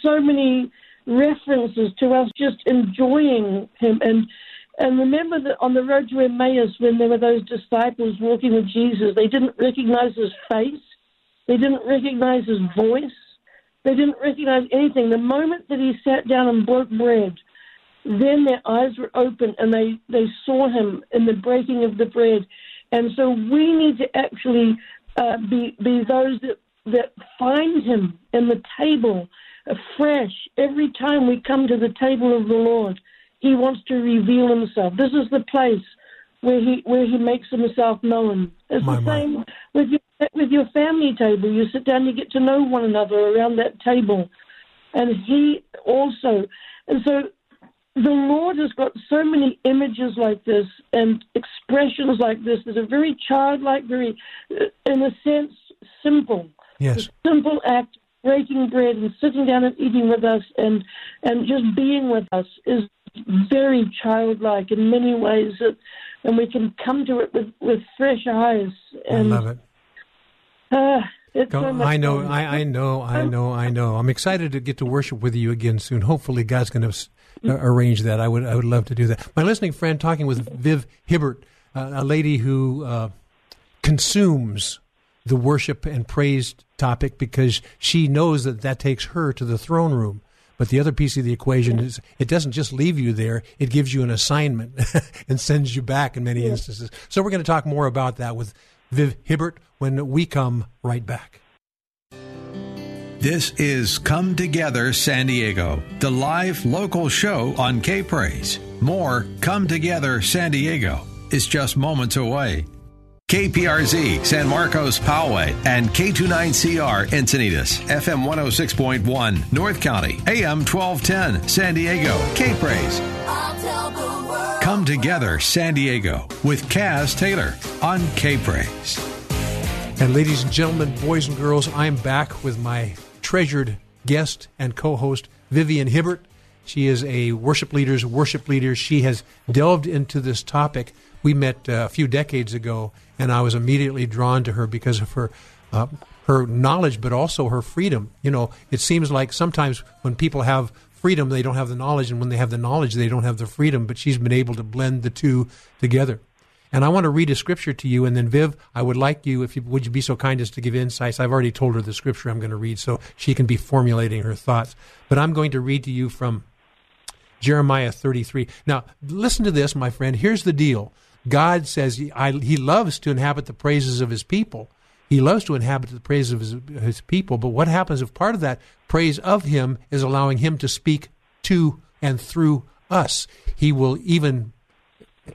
so many references to us just enjoying Him. And, and remember that on the road to Emmaus, when there were those disciples walking with Jesus, they didn't recognize His face. They didn't recognize his voice. They didn't recognize anything. The moment that he sat down and broke bread, then their eyes were open and they, they saw him in the breaking of the bread. And so we need to actually uh, be, be those that, that find him in the table afresh every time we come to the table of the Lord. He wants to reveal himself. This is the place where he where he makes himself known. It's My, the my. same with your with your family table. You sit down, you get to know one another around that table, and he also. And so, the Lord has got so many images like this and expressions like this that are very childlike, very, in a sense, simple. Yes. The simple act, breaking bread and sitting down and eating with us, and and just being with us is very childlike in many ways. That, and we can come to it with, with fresh eyes. I And, love it. Uh, Go- so I know. I, I know, I know, I know. I'm excited to get to worship with you again soon. Hopefully, God's going to uh, arrange that. I would, I would love to do that. My listening friend, talking with Viv Hibbert, uh, a lady who uh, consumes the worship and praise topic because she knows that that takes her to the throne room. But the other piece of the equation is it doesn't just leave you there, it gives you an assignment and sends you back in many instances. So we're going to talk more about that with Viv Hibbert when we come right back. This is Come Together San Diego, the live local show on K Praise. More Come Together San Diego is just moments away. KPRZ San Marcos Poway and K29CR Encinitas FM 106.1 North County AM 1210 San Diego K Praise. Come Together San Diego with Kaz Taylor on K Praise. And ladies and gentlemen, boys and girls, I'm back with my treasured guest and co-host Vivian Hibbert. She is a worship leader's worship leader. She has delved into this topic. We met uh, a few decades ago, and I was immediately drawn to her because of her uh, her knowledge, but also her freedom. You know, it seems like sometimes when people have freedom, they don't have the knowledge, and when they have the knowledge, they don't have the freedom. But she's been able to blend the two together. And I want to read a scripture to you, and then Viv, I would like you, if you would you be so kind as to give insights. I've already told her the scripture I'm going to read, so she can be formulating her thoughts. But I'm going to read to you from Jeremiah 33. Now, listen to this, my friend. Here's the deal. God says he, I, he loves to inhabit the praises of his people. He loves to inhabit the praises of his, his people. But what happens if part of that praise of him is allowing him to speak to and through us? He will even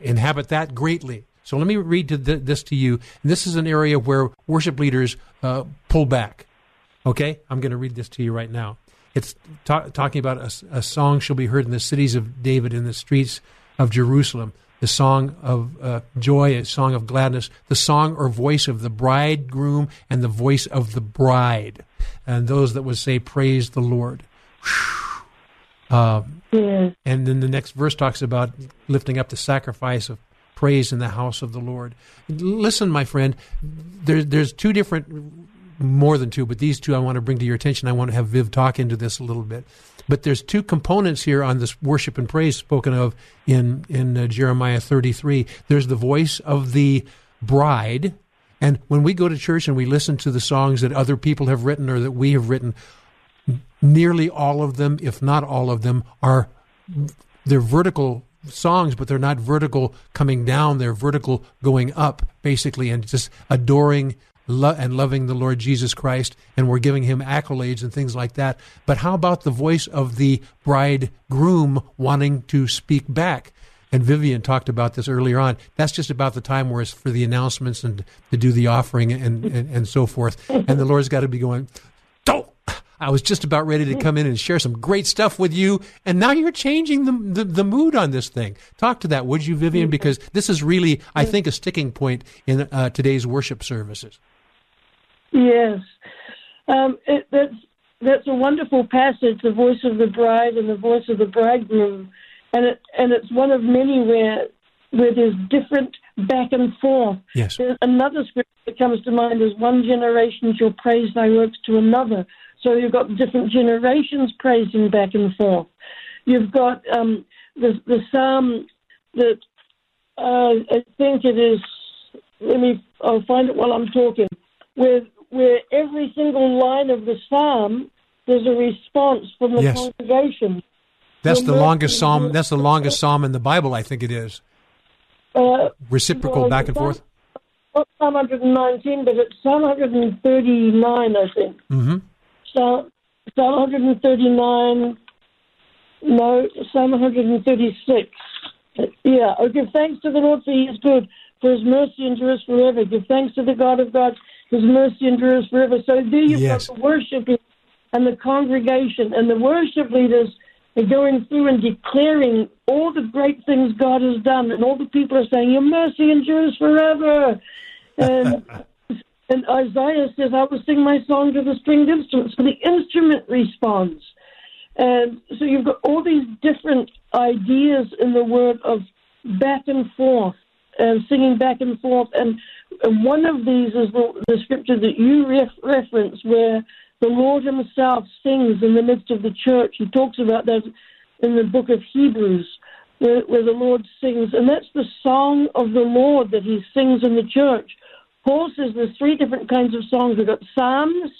inhabit that greatly. So let me read to th- this to you. And this is an area where worship leaders uh, pull back. Okay, I'm going to read this to you right now. It's ta- talking about a, a song shall be heard in the cities of David, in the streets of Jerusalem. The song of uh, joy, a song of gladness, the song or voice of the bridegroom, and the voice of the bride, and those that would say, "Praise the Lord." Uh, Yes. and then the next verse talks about lifting up the sacrifice of praise in the house of the Lord. Listen, my friend, there, there's two different, more than two, but these two I want to bring to your attention. I want to have Viv talk into this a little bit. But there's two components here on this worship and praise spoken of in in uh, Jeremiah 33. There's the voice of the bride, and when we go to church and we listen to the songs that other people have written or that we have written, nearly all of them, if not all of them, are they're vertical songs, but they're not vertical coming down. They're vertical going up, basically, and just adoring lo- and loving the Lord Jesus Christ. And we're giving him accolades and things like that. But how about the voice of the bridegroom wanting to speak back? And Vivian talked about this earlier on. That's just about the time where it's for the announcements and to do the offering and, and, and so forth. And the Lord's got to be going, don't. I was just about ready to come in and share some great stuff with you, and now you're changing the, the, the mood on this thing. Talk to that, would you, Vivian? Because this is really, I think, a sticking point in uh, today's worship services. Yes, um, it, that's that's a wonderful passage. The voice of the bride and the voice of the bridegroom, and it and it's one of many where where there's different back and forth. Yes. There's another scripture that comes to mind is one generation shall praise thy works to another. So you've got different generations praising back and forth. You've got um, the the psalm that uh, I think it is. Let me. I'll find it while I'm talking. Where where every single line of the psalm there's a response from the Yes. congregation. That's the Your longest psalm. That's the longest psalm in the Bible, I think it is. Uh, Reciprocal well, back and forth. not Psalm 119, but it's Psalm 139, I think. hmm Psalm, Psalm 139, no, Psalm 136. Yeah, oh, give thanks to the Lord for he is good, for his mercy endures forever. Give thanks to the God of gods, his mercy endures forever. So there you've Yes. got the worship and the congregation, and the worship leaders are going through and declaring all the great things God has done, and all the people are saying, Your mercy endures forever. And and Isaiah says, I will sing my song to the stringed instruments. So the instrument responds. And so you've got all these different ideas in the word of back and forth and singing back and forth. And, and one of these is the, the scripture that you ref- reference where the Lord himself sings in the midst of the church. He talks about that in the book of Hebrews where, where the Lord sings. And that's the song of the Lord that he sings in the church. Paul says there's three different kinds of songs. We've got psalms,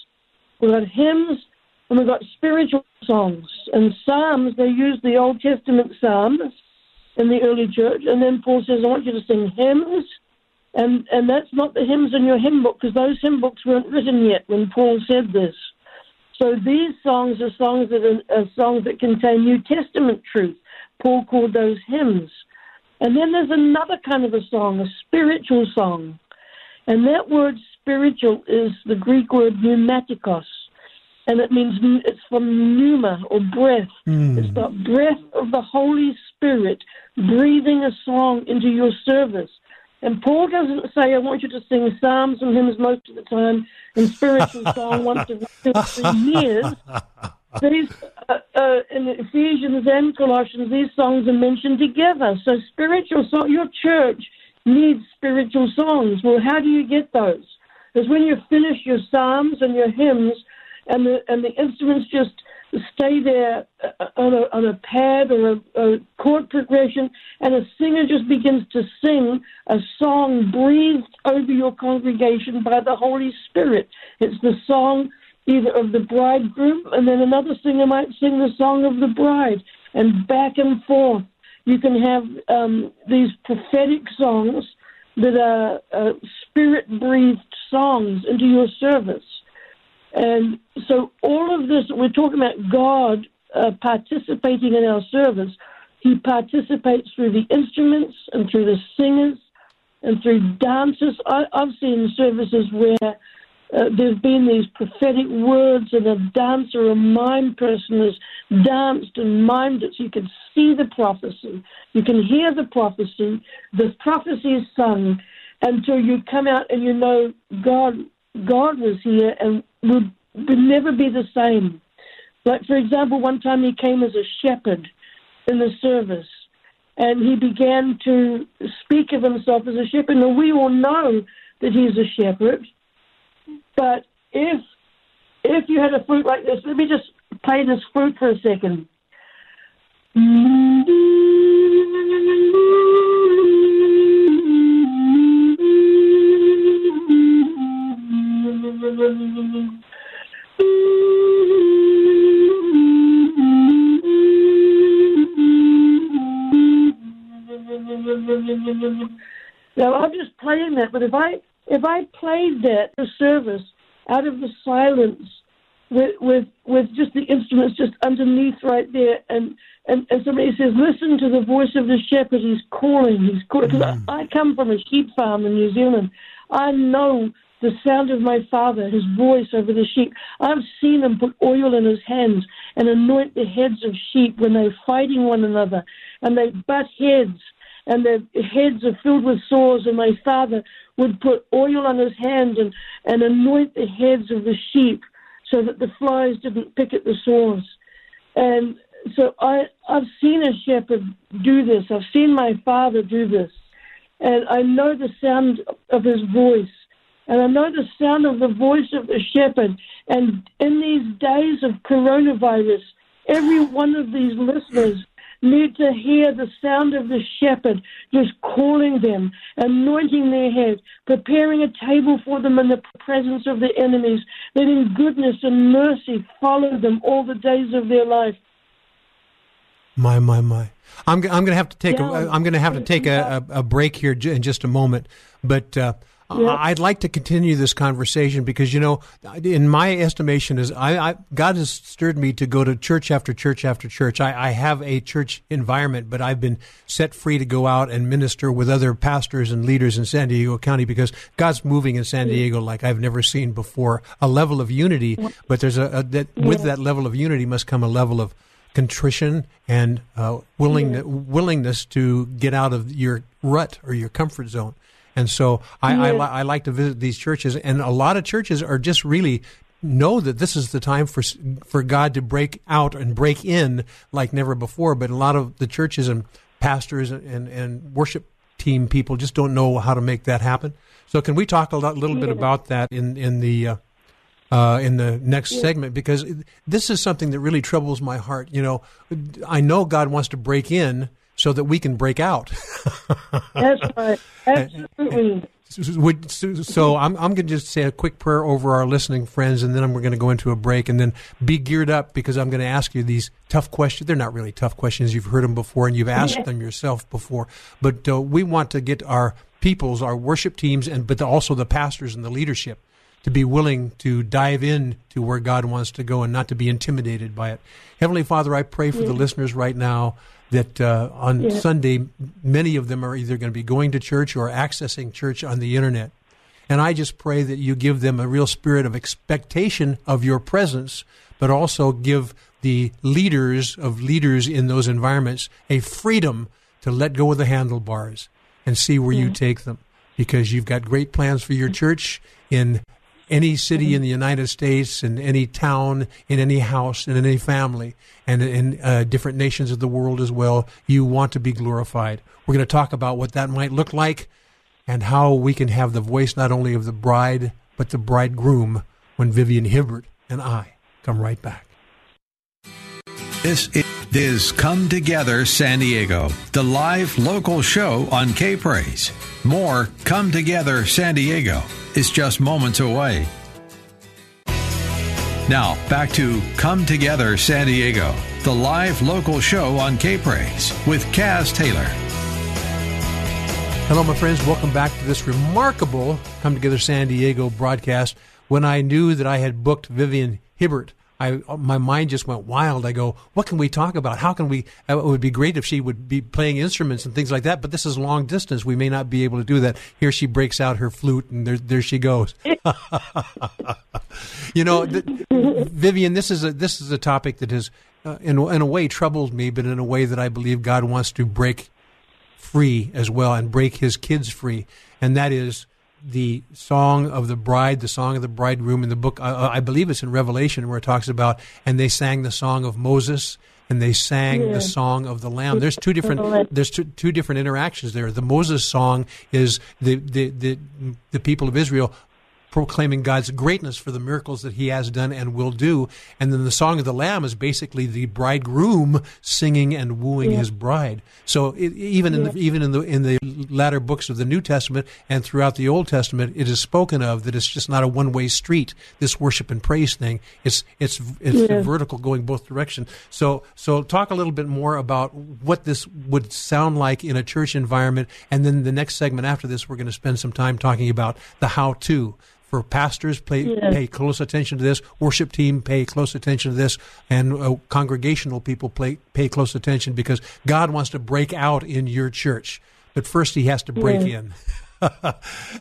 we've got hymns, and we've got spiritual songs. And psalms, they use the Old Testament psalms in the early church. And then Paul says, I want you to sing hymns. And, and that's not the hymns in your hymn book because those hymn books weren't written yet when Paul said this. So these songs are songs that are, are songs that contain New Testament truth. Paul called those hymns. And then there's another kind of a song, a spiritual song. And that word spiritual is the Greek word pneumatikos. And it means it's from pneuma or breath. Hmm. It's the breath of the Holy Spirit breathing a song into your service. And Paul doesn't say, I want you to sing psalms and hymns most of the time and spiritual song once every two or three years. These, uh, uh, in Ephesians and Colossians, these songs are mentioned together. So spiritual song, your church needs spiritual songs. Well, how do you get those? Because when you finish your psalms and your hymns, and the and the instruments just stay there uh, on a on a pad or a, a chord progression, and a singer just begins to sing a song breathed over your congregation by the Holy Spirit. It's the song either of the bridegroom, and then another singer might sing the song of the bride, and back and forth. You can have um, these prophetic songs that are uh, spirit breathed songs into your service. And so, all of this, we're talking about God uh, participating in our service. He participates through the instruments and through the singers and through dancers. I, I've seen services where uh, there's been these prophetic words, and a dancer, a mime person has danced and mimed it so you can see the prophecy. You can hear the prophecy. The prophecy is sung until you come out and you know God God was here and would, would never be the same. Like, for example, one time he came as a shepherd in the service and he began to speak of himself as a shepherd. Now, we all know that he's a shepherd, but if if you had a flute like this, let me just play this flute for a second. Now I'm just playing that, but if I if I played that the service out of the silence with with with just the instruments just underneath right there, and and, and somebody says, "Listen to the voice of the shepherd. He's calling. He's calling." Because mm-hmm. I, I come from a sheep farm in New Zealand. I know the sound of my father, his voice over the sheep. I've seen him put oil in his hands and anoint the heads of sheep when they're fighting one another, and they butt heads and their heads are filled with sores, and my father would put oil on his hands and, and anoint the heads of the sheep so that the flies didn't pick at the sores. And so I, I've seen a shepherd do this. I've seen my father do this. And I know the sound of his voice. And I know the sound of the voice of the shepherd. And in these days of coronavirus, every one of these listeners need to hear the sound of the shepherd just calling them, anointing their head, preparing a table for them in the presence of their enemies, letting goodness and mercy follow them all the days of their life. My, my, my. I'm, I'm going to have to take yeah. a, I'm going to have to take a, a, break here in just a moment, but uh, I'd like to continue this conversation because you know, in my estimation, is I, I, God has stirred me to go to church after church after church. I, I, have a church environment, but I've been set free to go out and minister with other pastors and leaders in San Diego County because God's moving in San Diego like I've never seen before. A level of unity, but there's a, a that with that level of unity must come a level of contrition and uh, willing, willingness to get out of your rut or your comfort zone. And so I, yeah. I, I, like to visit these churches, and a lot of churches are just really know that this is the time for for God to break out and break in like never before. But a lot of the churches and pastors and, and worship team people just don't know how to make that happen. So can we talk a lot, little bit about that in in the uh, uh, in the next yeah. segment because this is something that really troubles my heart. You know, I know God wants to break in, so that we can break out. That's right. Absolutely. So I'm, I'm going to just say a quick prayer over our listening friends, and then we're going to go into a break, and then be geared up because I'm going to ask you these tough questions. They're not really tough questions. You've heard them before, and you've asked them yourself before. But uh, we want to get our peoples, our worship teams, and but also the pastors and the leadership to be willing to dive in to where God wants to go and not to be intimidated by it. Heavenly Father, I pray for yeah. the listeners right now that uh, on yeah. Sunday, many of them are either going to be going to church or accessing church on the internet. And I just pray that you give them a real spirit of expectation of your presence, but also give the leaders of leaders in those environments a freedom to let go of the handlebars and see where yeah. you take them. Because you've got great plans for your church in any city in the United States, in any town, in any house, in any family, and in uh, different nations of the world as well, you want to be glorified. We're going to talk about what that might look like and how we can have the voice not only of the bride, but the bridegroom when Vivian Hibbert and I come right back. This is Come Together San Diego, the live local show on K Praise. More Come Together San Diego is just moments away. Now, back to Come Together San Diego, the live local show on K with Kaz Taylor. Hello, my friends. Welcome back to this remarkable Come Together San Diego broadcast. When I knew that I had booked Vivian Hibbert I my mind just went wild. I go, what can we talk about? How can we? Uh, it would be great if she would be playing instruments and things like that. But this is long distance. We may not be able to do that. Here she breaks out her flute, and there there she goes. you know, th- Vivian, this is a this is a topic that has, uh, in in a way, troubled me, but in a way that I believe God wants to break free as well and break His kids free, and that is the song of the bride, the song of the bridegroom in the book. I, I believe it's in Revelation where it talks about, and they sang the song of Moses and they sang yeah. the song of the lamb there's two different there's two, two different interactions there the moses song is the, the the the people of israel proclaiming God's greatness for the miracles that he has done and will do. And then the Song of the Lamb is basically the bridegroom singing and wooing yeah. his bride. So it, even yeah. in the even in the in the latter books of the New Testament and throughout the Old Testament, it is spoken of that it's just not a one way street. This worship and praise thing. It's it's it's yeah. vertical going both directions. So so talk a little bit more about what this would sound like in a church environment, and then the next segment after this, we're going to spend some time talking about the how to for pastors pay, pay close attention to this. Worship team pay close attention to this. And uh, congregational people pay, pay close attention because god wants to break out in your church. But first he has to break in.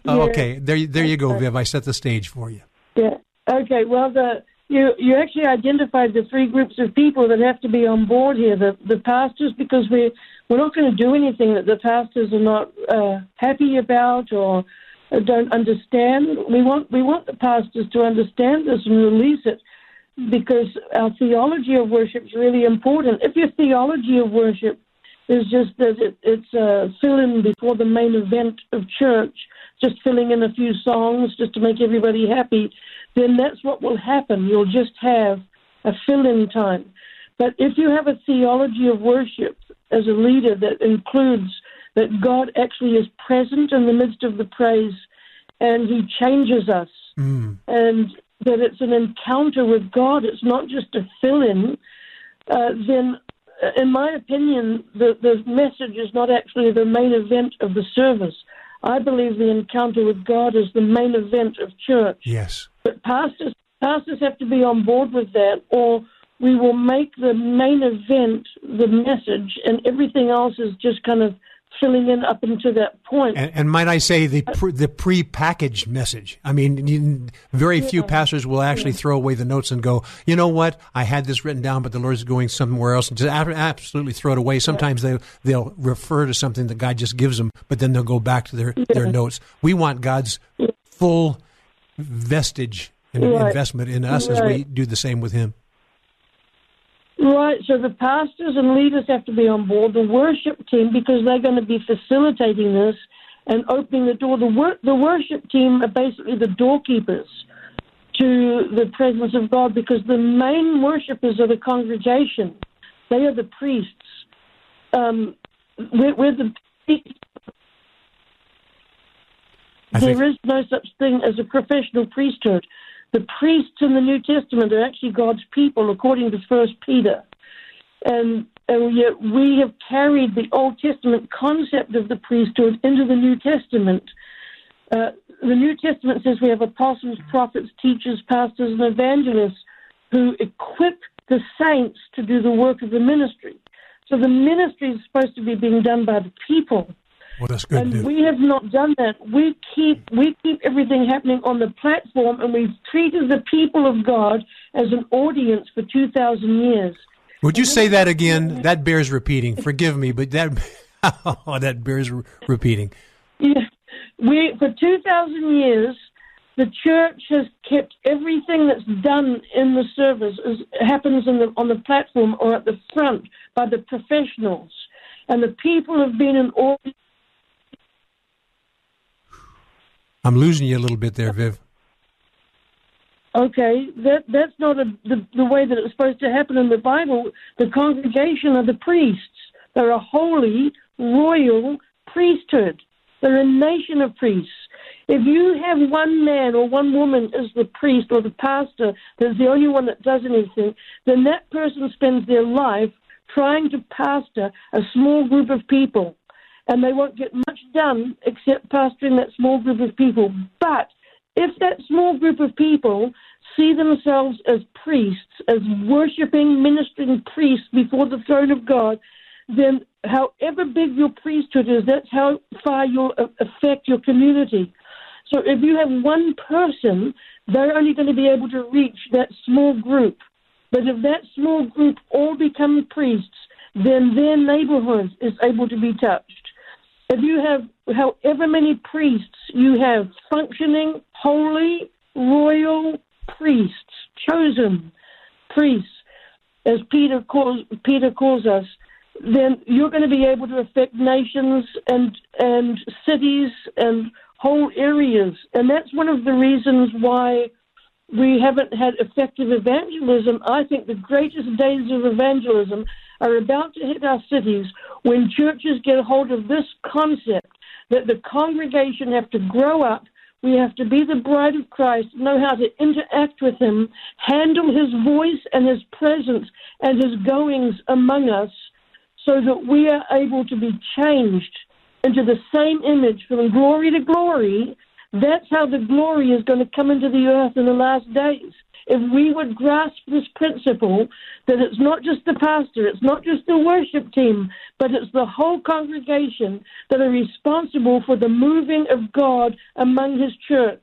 Okay. There, there you go viv. I set the stage for you. Yeah. Okay. Well the you you actually identified the three groups of people that have to be on board here the the pastors because we we're not going to do anything that the pastors are not uh, happy about or don't understand. We want we want the pastors to understand this and release it because our theology of worship is really important. If your theology of worship is just that it, it's uh, a fill in before the main event of church, just filling in a few songs just to make everybody happy, then that's what will happen. You'll just have a fill in time. But if you have a theology of worship as a leader that includes that God actually is present in the midst of the praise and He changes us. Mm. And that it's an encounter with God, it's not just a fill in, uh, then, uh, in my opinion, the, the message is not actually the main event of the service. I believe the encounter with God is the main event of church. Yes. But pastors, pastors have to be on board with that, or we will make the main event the message, and everything else is just kind of filling in up until that point. And, and might I say the uh, pre, the pre-packaged message? I mean, you, very yeah. few pastors will actually yeah. throw away the notes and go, you know what? I had this written down, but the Lord's going somewhere else, and just absolutely throw it away. Sometimes yeah. they they'll refer to something that God just gives them, but then they'll go back to their their notes. We want God's full vestige and right. investment in us right. as we do the same with Him. Right, so the pastors and leaders have to be on board, the worship team, because they're going to be facilitating this and opening the door. The, wor- the worship team are basically the doorkeepers to the presence of God because the main worshippers of the congregation, they are the priests. Um, we're, we're the there is no such thing as a professional priesthood. The priests in the New Testament are actually God's people, according to First Peter. And, and yet we have carried the Old Testament concept of the priesthood into the New Testament. Uh, the New Testament says we have apostles, prophets, teachers, pastors, and evangelists who equip the saints to do the work of the ministry. So the ministry is supposed to be being done by the people. Well, that's good. And we have not done that. We keep we keep everything happening on the platform, and we've treated the people of God as an audience for two thousand years. Would you say that again? That bears repeating. Forgive me, but that oh, that bears re- repeating. Yeah, we for two thousand years, the church has kept everything that's done in the service is, happens in the, on the platform or at the front by the professionals, and the people have been an audience I'm losing you a little bit there, Viv. Okay, that that's not a, the the way that it's supposed to happen in the Bible. The congregation are the priests. They're a holy, royal priesthood. They're a nation of priests. If you have one man or one woman as the priest or the pastor that's the only one that does anything, then that person spends their life trying to pastor a small group of people and they won't get done except pastoring that small group of people. But if that small group of people see themselves as priests, as worshiping, ministering priests before the throne of God, then however big your priesthood is, that's how far you'll uh, affect your community. So if you have one person, they're only going to be able to reach that small group. But if that small group all become priests, then their neighborhood is able to be touched. If you have however many priests you have functioning, holy, royal priests, chosen priests, as Peter calls, Peter calls us, then you're going to be able to affect nations and and cities and whole areas. And that's one of the reasons why we haven't had effective evangelism. I think the greatest days of evangelism are about to hit our cities when churches get a hold of this concept that the congregation have to grow up, we have to be the bride of Christ, know how to interact with Him, handle His voice and His presence and His goings among us, so that we are able to be changed into the same image from glory to glory. That's how the glory is going to come into the earth in the last days if we would grasp this principle that it's not just the pastor, it's not just the worship team, but it's the whole congregation that are responsible for the moving of God among his church.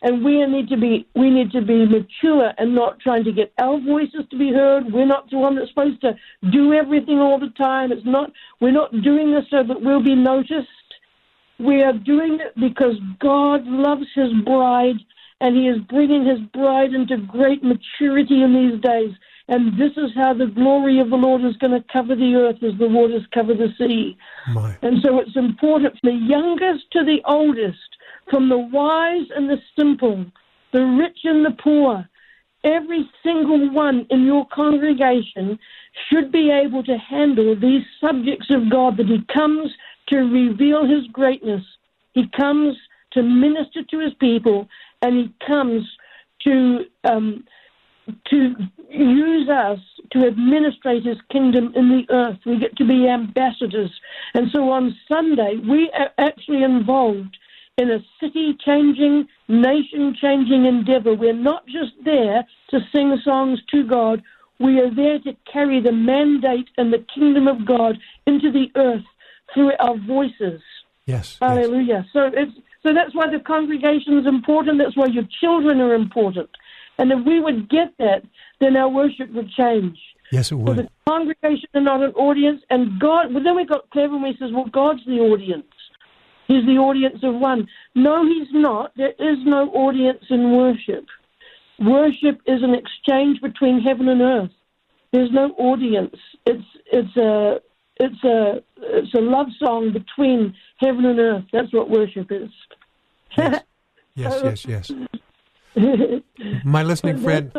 And we need to be we need to be mature and not trying to get our voices to be heard. We're not the one that's supposed to do everything all the time. It's not we're not doing this so that we'll be noticed. We are doing it because God loves his bride and he is bringing his bride into great maturity in these days. And this is how the glory of the Lord is going to cover the earth as the waters cover the sea. My. And so it's important from the youngest to the oldest, from the wise and the simple, the rich and the poor. every single one in your congregation should be able to handle these subjects of God, that He comes to reveal His greatness, He comes to minister to His people, and He comes to um, to use us to administrate His kingdom in the earth. We get to be ambassadors, and so on Sunday we are actually involved in a city changing, nation changing endeavor. We're not just there to sing songs to God, we are there to carry the mandate and the kingdom of God into the earth through our voices. Yes. Hallelujah. Yes. So it's so that's why the congregation is important. That's why your children are important. And if we would get that, then our worship would change. Yes, it would. So the congregation are not an audience, and God. Well, then we got clever when he says, "Well, God's the audience." He's the audience of one. No, he's not. There is no audience in worship. Worship is an exchange between heaven and earth. There's no audience. It's it's a it's a it's a love song between heaven and earth. That's what worship is. Yes, yes, yes. yes. My listening friend,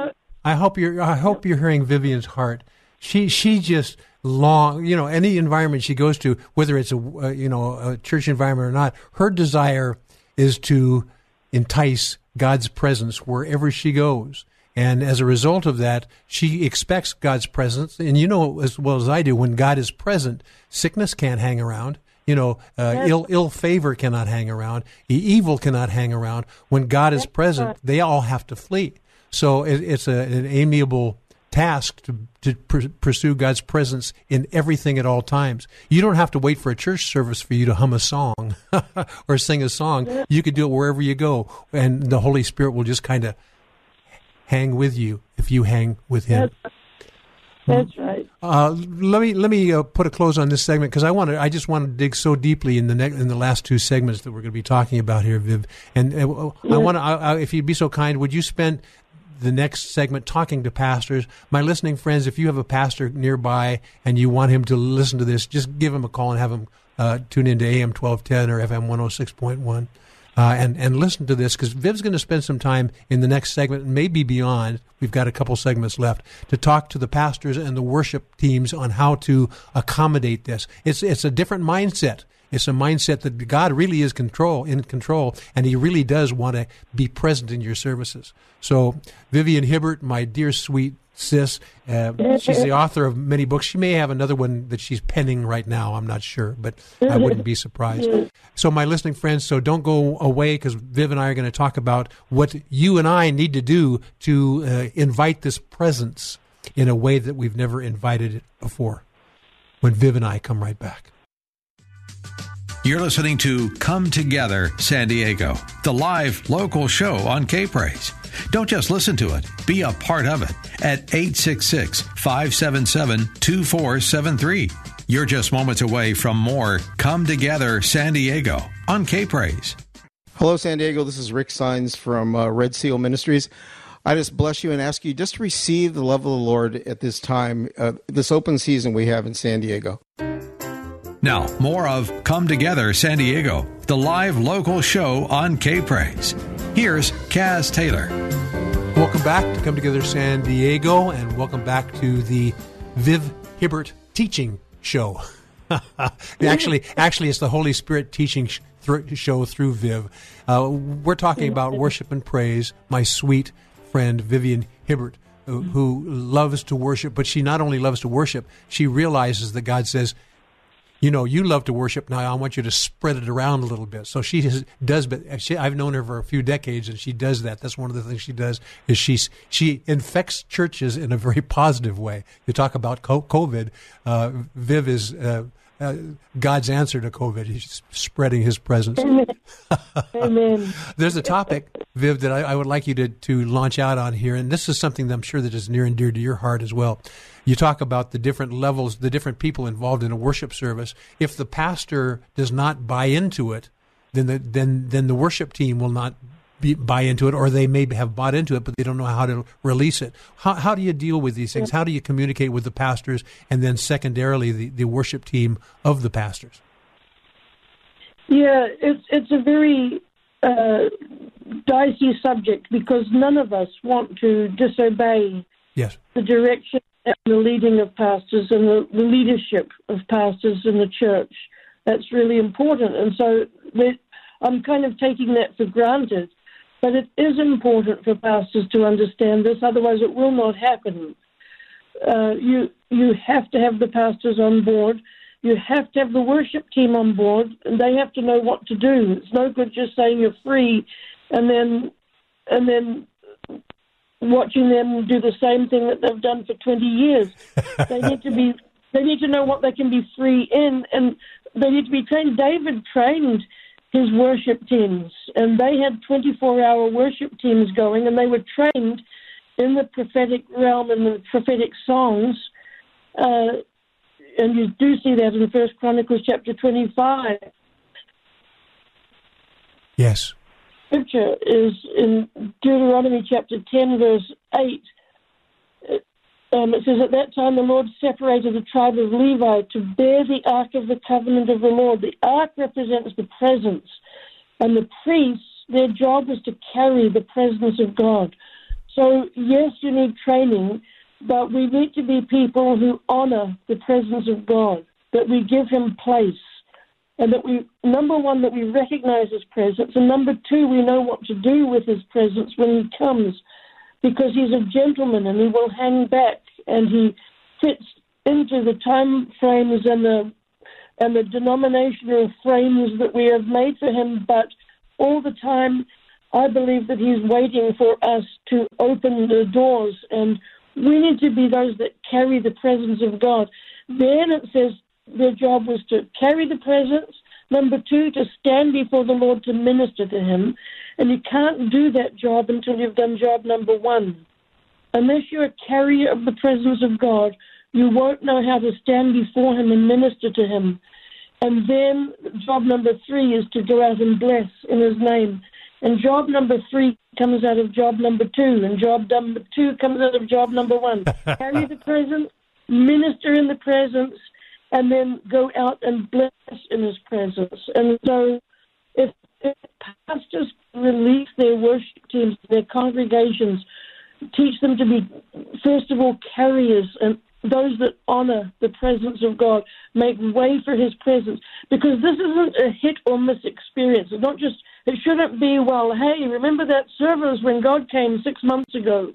I hope you're I hope you're hearing Vivien's heart. She she just long you know any environment she goes to, whether it's a uh, you know a church environment or not, her desire is to entice God's presence wherever she goes. And as a result of that, she expects God's presence. And you know as well as I do, when God is present, sickness can't hang around. You know, uh, ill ill favor cannot hang around. Evil cannot hang around. When God is present, they all have to flee. So it, it's a, an amiable task to, to pr- pursue God's presence in everything at all times. You don't have to wait for a church service for you to hum a song or sing a song. You can do it wherever you go, and the Holy Spirit will just kind of hang with you if you hang with Him. That's right. Uh, let me let me uh, put a close on this segment because I want to. I just want to dig so deeply in the ne- in the last two segments that we're going to be talking about here, Viv. And uh, I want to. if you'd be so kind, would you spend the next segment talking to pastors. My listening friends, if you have a pastor nearby and you want him to listen to this, just give him a call and have him uh, tune into AM 1210 or FM 106.1. Uh, and and listen to this because Viv's going to spend some time in the next segment, maybe beyond. We've got a couple segments left to talk to the pastors and the worship teams on how to accommodate this. It's it's a different mindset. It's a mindset that God really is control in control, and He really does want to be present in your services. So, Vivien Hibbert, my dear sweet sis, uh, she's the author of many books. She may have another one that she's penning right now. I'm not sure, but I wouldn't be surprised. So, my listening friends, so don't go away because Viv and I are going to talk about what you and I need to do to uh, invite this presence in a way that we've never invited it before. When Viv and I come right back. You're listening to Come Together San Diego, the live local show on K Praise. Don't just listen to it, be a part of it at 866 577 2473. You're just moments away from more Come Together San Diego on K Praise. Hello, San Diego. This is Rick Signs from uh, Red Seal Ministries. I just bless you and ask you just to receive the love of the Lord at this time, uh, this open season we have in San Diego. Now, more of Come Together San Diego, the live local show on K Praise. Here's Kaz Taylor. Welcome back to Come Together San Diego, and welcome back to the Viv Hibbert Teaching Show. actually, actually, it's the Holy Spirit Teaching Show through Viv. Uh, we're talking about worship and praise. My sweet friend Vivien Hibbert, who, who loves to worship, but she not only loves to worship, she realizes that God says, you know, you love to worship. Now I want you to spread it around a little bit. So she has, does, but she, I've known her for a few decades, and she does that. That's one of the things she does is she she infects churches in a very positive way. You talk about COVID. Uh, Viv is uh, uh, God's answer to COVID. He's spreading His presence. Amen. Amen. There's a topic, Viv, that I, I, would like you to, to launch out on here, and this is something that I'm sure that is near and dear to your heart as well. You talk about the different levels, the different people involved in a worship service. If the pastor does not buy into it, then the then then the worship team will not be, buy into it, or they may have bought into it, but they don't know how to release it. How, how do you deal with these things? How do you communicate with the pastors, and then secondarily the, the worship team of the pastors? Yeah, it's it's a very uh, dicey subject because none of us want to disobey yes. the direction and the leading of pastors and the, the leadership of pastors in the church. That's really important. And so I'm kind of taking that for granted. But it is important for pastors to understand this, otherwise, it will not happen. Uh, you, you have to have the pastors on board. You have to have the worship team on board, and they have to know what to do. It's no good just saying you're free, and then and then watching them do the same thing that they've done for 20 years. they need to be they need to know what they can be free in, and they need to be trained. David trained his worship teams, and they had 24-hour worship teams going, and they were trained in the prophetic realm and the prophetic songs. Uh, and you do see that in First Chronicles chapter 25. Yes. Scripture is in Deuteronomy chapter 10, verse 8. Um, it says, At that time the Lord separated the tribe of Levi to bear the ark of the covenant of the Lord. The ark represents the presence, and the priests, their job was to carry the presence of God. So, yes, you need training, but we need to be people who honor the presence of God, that we give Him place, and that we, number one, that we recognize His presence, and number two, we know what to do with His presence when He comes, because He's a gentleman and He will hang back and He fits into the time frames and the and the denominational frames that we have made for Him, but all the time, I believe that He's waiting for us to open the doors and we need to be those that carry the presence of God. Then it says their job was to carry the presence. Number two, to stand before the Lord to minister to Him. And you can't do that job until you've done job number one. Unless you're a carrier of the presence of God, you won't know how to stand before Him and minister to Him. And then job number three is to go out and bless in His name. And job number three comes out of job number two, and job number two comes out of job number one. Carry the presence, minister in the presence, and then go out and bless in His presence. And so, if, if pastors release their worship teams, their congregations, teach them to be, first of all, carriers and those that honor the presence of God, make way for His presence. Because this isn't a hit or miss experience. It's not just, it shouldn't be, well, hey, remember that service when God came six months ago?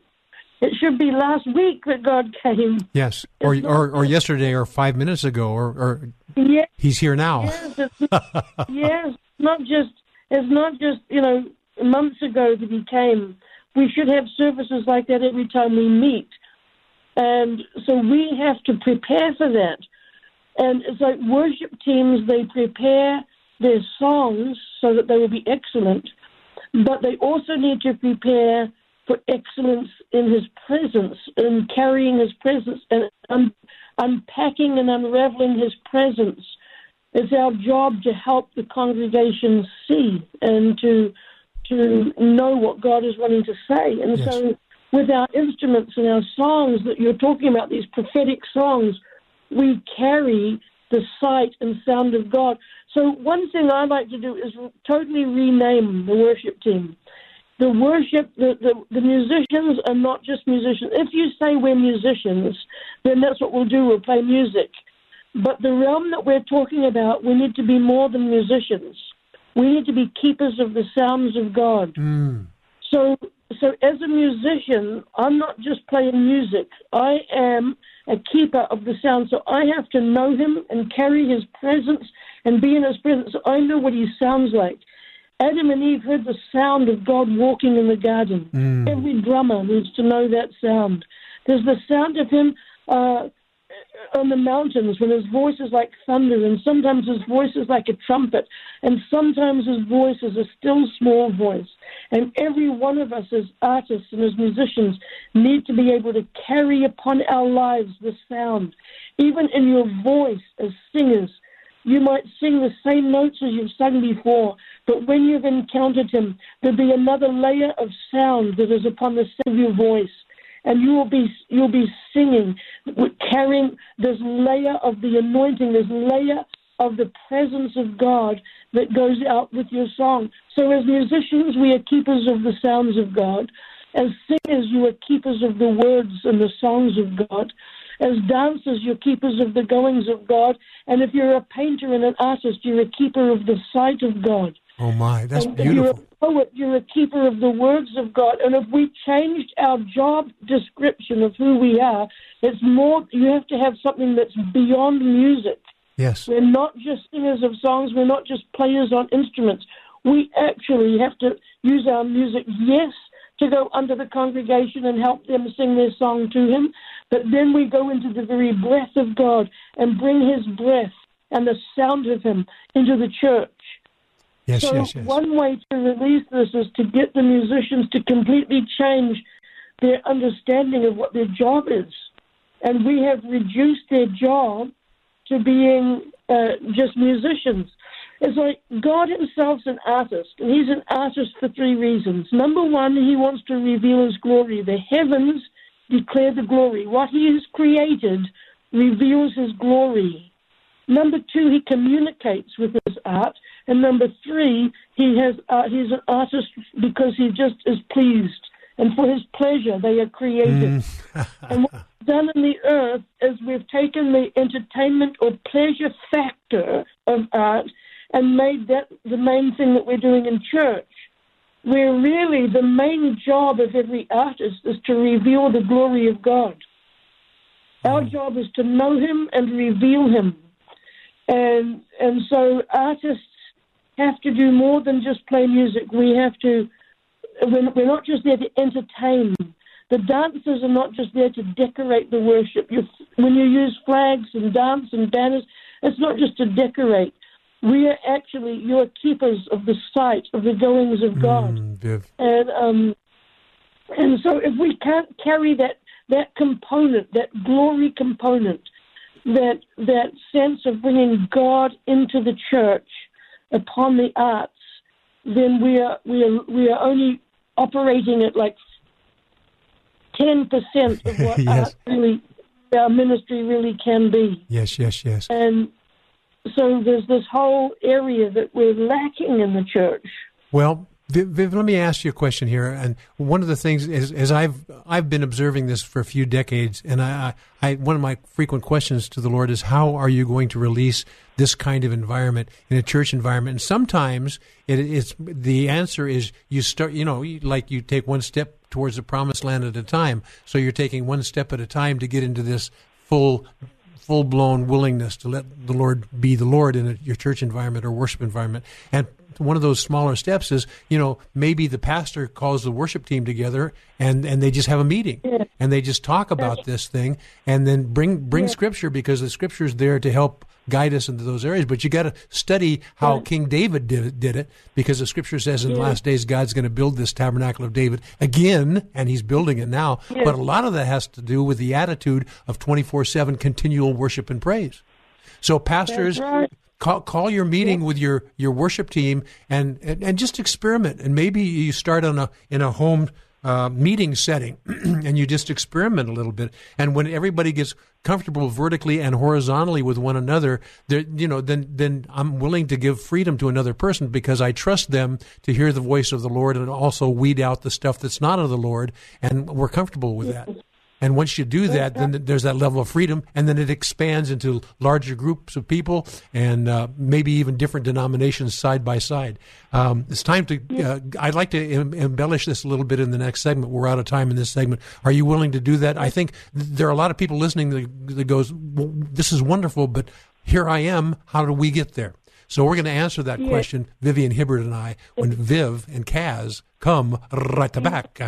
It should be last week that God came. Yes, or or, or yesterday, or five minutes ago, or, or yes. He's here now. Yes, it's, yes, not just it's not just you know months ago that He came. We should have services like that every time we meet and so we have to prepare for that. And it's like worship teams, they prepare their songs so that they will be excellent, but they also need to prepare for excellence in his presence, in carrying his presence, and un- unpacking and unraveling his presence. It's our job to help the congregation see and to to know what God is wanting to say. And yes. so with our instruments and our songs that you're talking about, these prophetic songs, we carry the sight and sound of God. So, one thing I like to do is totally rename the worship team. The worship, the, the, the musicians are not just musicians. If you say we're musicians, then that's what we'll do, we'll play music. But the realm that we're talking about, we need to be more than musicians. We need to be keepers of the sounds of God. Mm. So so as a musician, I'm not just playing music. I am a keeper of the sound. So I have to know him and carry his presence and be in his presence. So I know what he sounds like. Adam and Eve heard the sound of God walking in the garden. Mm. Every drummer needs to know that sound. There's the sound of him uh, on the mountains when his voice is like thunder, and sometimes his voice is like a trumpet, and sometimes his voice is a still small voice. And every one of us as artists and as musicians need to be able to carry upon our lives the sound. Even in your voice as singers, you might sing the same notes as you've sung before, but when you've encountered him, there'll be another layer of sound that is upon the sound of your voice and you will be you'll be singing, carrying this layer of the anointing, this layer of the presence of God that goes out with your song. So, as musicians, we are keepers of the sounds of God. As singers, you are keepers of the words and the songs of God. As dancers, you're keepers of the goings of God. And if you're a painter and an artist, you're a keeper of the sight of God. Oh, my, that's and beautiful. If you're a poet, you're a keeper of the words of God. And if we changed our job description of who we are, it's more, you have to have something that's beyond music. Yes. We're not just singers of songs, we're not just players on instruments. We actually have to use our music, yes, to go under the congregation and help them sing their song to Him, but then we go into the very breath of God and bring His breath and the sound of Him into the church. Yes, so yes, yes. one way to release this is to get the musicians to completely change their understanding of what their job is. And we have reduced their job to being uh, just musicians. It's like God Himself's an artist, and He's an artist for three reasons. Number one, He wants to reveal His glory. The heavens declare the glory. What He has created reveals His glory. Number two, He communicates with His art. And number three, He has uh, He's an artist because He just is pleased. And for His pleasure, they are created. Mm. and what we've done in the earth is we've taken the entertainment or pleasure factor of art and made that the main thing that we're doing in church. Where really the main job of every artist is to reveal the glory of God. Our mm. job is to know Him and reveal Him. And and so artists have to do more than just play music. We have to we're, we're not just there to entertain. The dancers are not just there to decorate the worship. You, when you use flags and dance and banners, it's not just to decorate. We are actually you're keepers of the sight of the goings of God, Mm, and um, and so if we can't carry that that component, that glory component, that that sense of bringing God into the church upon the arts, then we are we are we are only operating at like ten percent of what Yes. art really our ministry really can be. Yes, yes, yes. And so there's this whole area that we're lacking in the church. Well, Viv, let me ask you a question here. And one of the things is, is I've I've been observing this for a few decades, and I, I one of my frequent questions to the Lord is, how are you going to release this kind of environment in a church environment? And sometimes it, it's the answer is you start, you know, like you take one step towards the promised land at a time. So you're taking one step at a time to get into this full full blown willingness to let the Lord be the Lord in a, your church environment or worship environment. And one of those smaller steps is, you know, maybe the pastor calls the worship team together and, and they just have a meeting and they just talk about this thing and then bring bring scripture because the scripture is there to help guide us into those areas. But you got to study how King David did it, did it because the scripture says in the last days God's going to build this tabernacle of David again, and He's building it now. But a lot of that has to do with the attitude of twenty four seven continual worship and praise. So pastors. right. Call, call your meeting with your, your worship team and, and, and just experiment. And maybe you start on a in a home uh, meeting setting and you just experiment a little bit. And when everybody gets comfortable vertically and horizontally with one another, you know, then then I'm willing to give freedom to another person because I trust them to hear the voice of the Lord and also weed out the stuff that's not of the Lord, and we're comfortable with that. And once you do that, then there's that level of freedom, and then it expands into larger groups of people and uh, maybe even different denominations side by side. Um, it's time to. Uh, I'd like to em- embellish this a little bit in the next segment. We're out of time in this segment. Are you willing to do that? I think there are a lot of people listening that, that goes, well, "This is wonderful," but here I am. How do we get there? So we're going to answer that question, Vivien Hibbert and I, when Viv and Kaz come right back.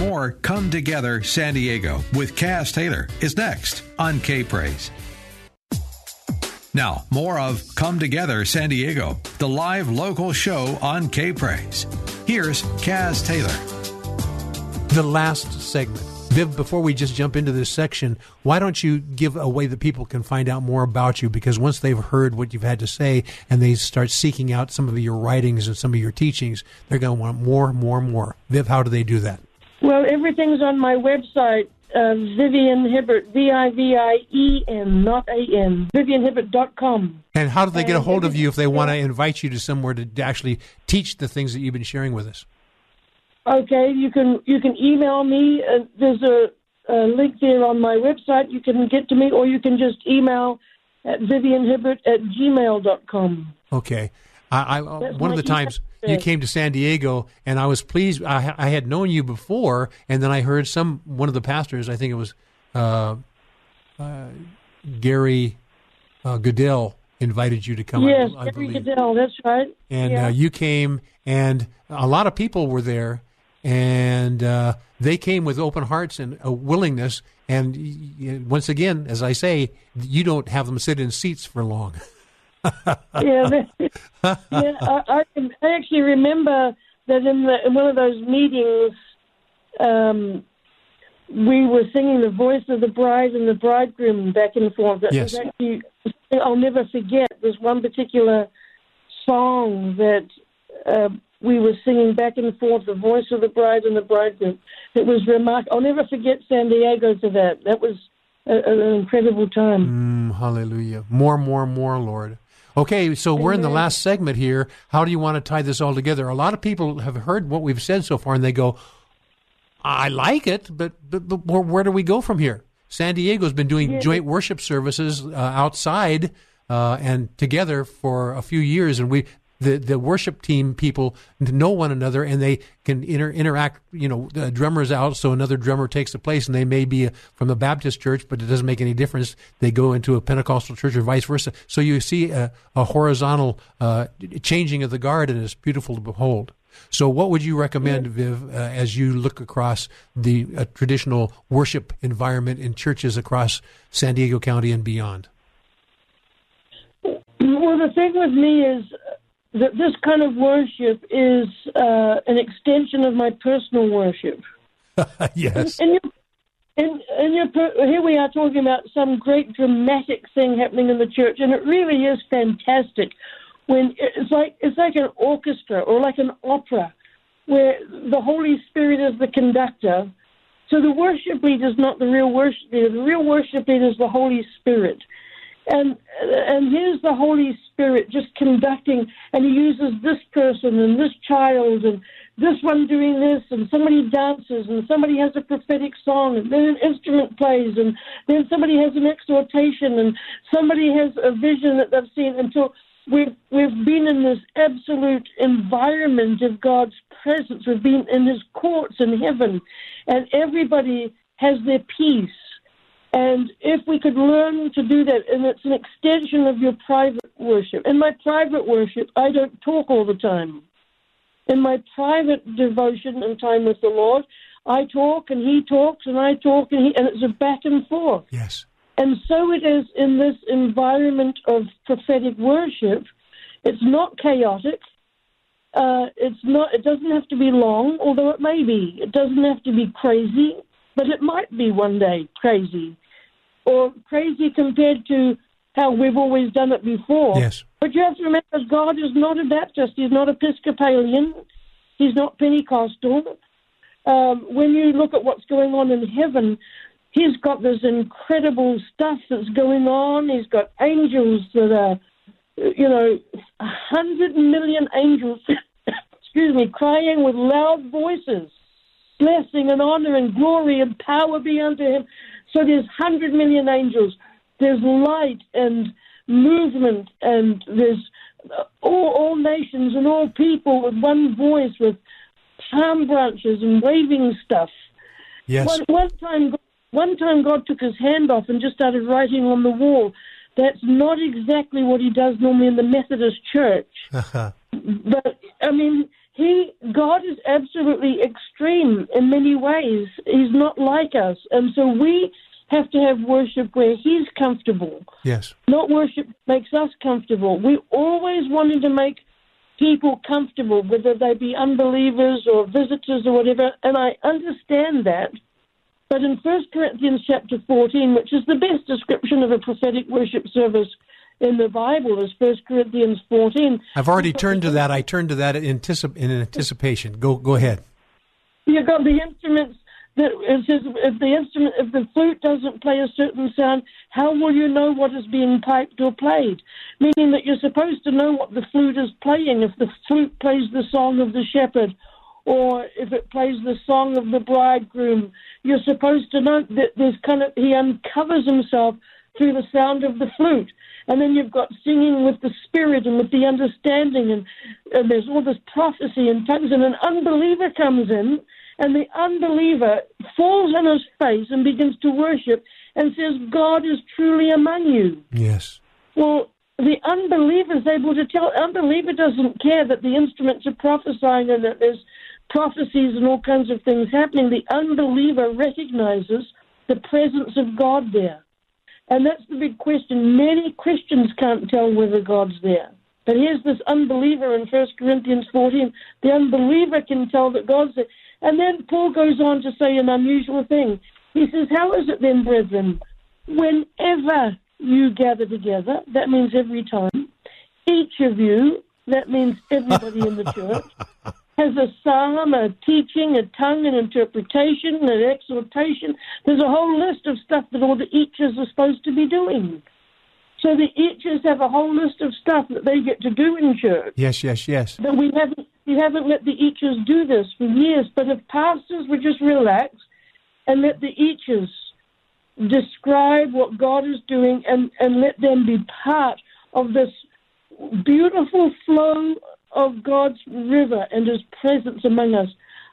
More Come Together San Diego with Kaz Taylor is next on K Praise. Now, more of Come Together San Diego, the live local show on K Praise. Here's Kaz Taylor. the last segment. Viv, before we just jump into this section, why don't you give a way that people can find out more about you? Because once they've heard what you've had to say and they start seeking out some of your writings and some of your teachings, they're going to want more, more, more. Viv, how do they do that? Well, everything's on my website, uh, Vivien Hibbert, V I V I E N, not A N, VivienHibbert.com. And how do they get a hold of you if they want to invite you to somewhere to actually teach the things that you've been sharing with us? Okay, you can you can email me. Uh, there's a, a link there on my website. You can get to me, or you can just email at vivienhibbert at gmail.com. Okay. I, I one of the times email. You came to San Diego, and I was pleased. I, I had known you before, and then I heard some one of the pastors. I think it was uh, uh, Gary uh, Goodell invited you to come. Yes, I, Gary believe. Goodell, that's right. and yeah. uh, you came, and a lot of people were there, and uh, they came with open hearts and a willingness. And once again, as I say, you don't have them sit in seats for long. yeah, yeah. I, I, I actually remember that in, the, in one of those meetings, um, we were singing the voice of the bride and the bridegroom back and forth. That Yes. was actually, I'll never forget. There's one particular song that uh, we were singing back and forth, the voice of the bride and the bridegroom. It was remarkable. I'll never forget San Diego to that. That was a, an incredible time. Mm, hallelujah. More, more, more, Lord. Okay, so we're in the last segment here. How do you want to tie this all together? A lot of people have heard what we've said so far, and they go, I like it, but, but, but where, where do we go from here? San Diego's been doing joint worship services uh, outside uh, and together for a few years, and we the the worship team people know one another and they can inter- interact. You know, the drummer's out, so another drummer takes the place, and they may be from the Baptist church, but it doesn't make any difference. They go into a Pentecostal church or vice versa. So you see a, a horizontal uh, changing of the guard, and it's beautiful to behold. So, what would you recommend, Viv, uh, as you look across the uh, traditional worship environment in churches across San Diego County and beyond? Well, the thing with me is that this kind of worship is uh, an extension of my personal worship. yes. And and, and you here we are talking about some great dramatic thing happening in the church, and it really is fantastic. When it's like it's like an orchestra or like an opera, where the Holy Spirit is the conductor. So the worship leader is not the real worship leader. The real worship leader is the Holy Spirit and and here's the Holy Spirit just conducting, and He uses this person and this child and this one doing this, and somebody dances, and somebody has a prophetic song, and then an instrument plays, and then somebody has an exhortation, and somebody has a vision that they've seen. Until we've we've been in this absolute environment of God's presence. We've been in His courts in heaven, and everybody has their peace. And if we could learn to do that, and it's an extension of your private worship. In my private worship, I don't talk all the time. In my private devotion and time with the Lord, I talk and He talks and I talk and He, and it's a back and forth. Yes. And so it is in this environment of prophetic worship. It's not chaotic. Uh, it's not. It doesn't have to be long, although it may be. It doesn't have to be crazy, but it might be one day crazy, or crazy compared to how we've always done it before. Yes. But you have to remember, God is not a Baptist. He's not Episcopalian. He's not Pentecostal. Um, when you look at what's going on in heaven, He's got this incredible stuff that's going on. He's got angels that are, you know, a hundred million angels, excuse me, crying with loud voices, blessing and honor and glory and power be unto him. So there's hundred million angels. There's light and movement, and there's uh, all, all nations and all people with one voice, with palm branches and waving stuff. Yes. One, one time, one time, God took His hand off and just started writing on the wall. That's not exactly what He does normally in the Methodist Church. But I mean, He God is absolutely extreme in many ways. He's not like us, and so we have to have worship where He's comfortable. yes. Not worship makes us comfortable. We always wanted to make people comfortable, whether they be unbelievers or visitors or whatever, and I understand that. But in 1 Corinthians chapter 14, which is the best description of a prophetic worship service in the Bible, is 1 Corinthians 14. I've already turned to that. I turned to that in, anticip- in anticipation. Go go ahead. You've got the instruments that it says if the instrument, if the flute doesn't play a certain sound, how will you know what is being piped or played? Meaning that you're supposed to know what the flute is playing. If the flute plays the song of the shepherd, or if it plays the song of the bridegroom, you're supposed to know that there's kind of he uncovers himself through the sound of the flute. And then you've got singing with the spirit and with the understanding, and, and there's all this prophecy and tongues, and an unbeliever comes in and the unbeliever falls on his face and begins to worship and says, God is truly among you. Yes. Well, the unbeliever is able to tell. Unbeliever doesn't care that the instruments are prophesying and that there's prophecies and all kinds of things happening. The unbeliever recognizes the presence of God there. And that's the big question. Many Christians can't tell whether God's there. But here's this unbeliever in 1 Corinthians 14. The unbeliever can tell that God's there. And then Paul goes on to say an unusual thing. He says, How is it then, brethren, whenever you gather together, that means every time, each of you, that means everybody in the church, has a psalm, a teaching, a tongue, an interpretation, an exhortation. There's a whole list of stuff that all the eachers are supposed to be doing. So the eachers have a whole list of stuff that they get to do in church. Yes, yes, yes. But we haven't we haven't let the eachers do this for years. But if pastors would just relax and let the eachers describe what God is doing and, and let them be part of this beautiful flow of God's river and His presence among us,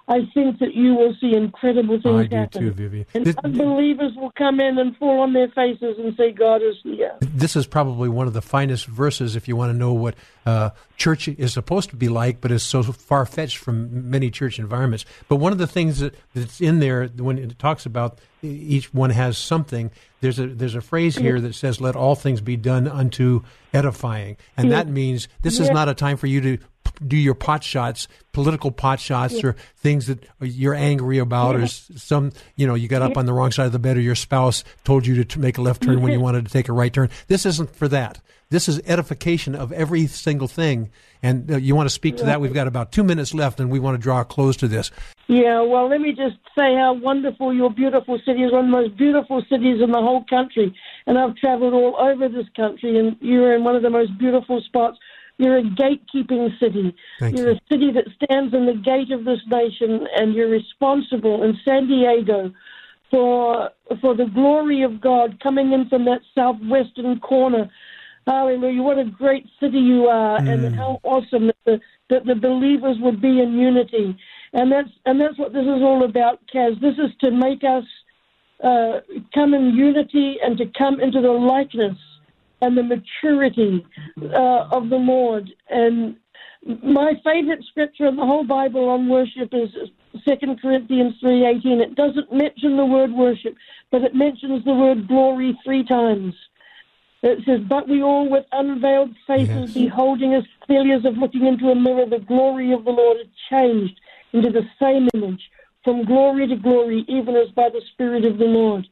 I think that you will see incredible things I do happen. too, Vivien. And This- unbelievers will come in and fall on their faces and say, God is here. This is probably one of the finest verses if you want to know what uh, church is supposed to be like, but is so far fetched from many church environments. But one of the things that, that's in there when it talks about each one has something, there's a there's a phrase here that says, "Let all things be done unto edifying," and that means this is not a time for you to do your pot shots, political pot shots, or things that you're angry about, or some you know you got up on the wrong side of the bed, or your spouse told you to t- make a left turn when you wanted to take a right turn. This isn't for that. This is edification of every single thing. And uh, you want to speak to that? We've got about two minutes left, and we want to draw a close to this. Yeah, well, let me just say how wonderful your beautiful city is, one of the most beautiful cities in the whole country. And I've traveled all over this country, and you're in one of the most beautiful spots. You're a gatekeeping city. Thank you're you. a city that stands in the gate of this nation, and you're responsible in San Diego for for the glory of God coming in from that southwestern corner. Hallelujah! What a great city you are, and how awesome that the that the believers would be in unity. And that's and that's what this is all about, Kaz. This is to make us uh, come in unity and to come into the likeness and the maturity uh, of the Lord. And my favorite scripture in the whole Bible on worship is Second Corinthians three eighteen. It doesn't mention the word worship, but it mentions the word glory three times. It says, "But we all, with unveiled faces, Yes. beholding as clearly as of looking into a mirror, the glory of the Lord, had changed into the same image, from glory to glory, even as by the Spirit of the Lord."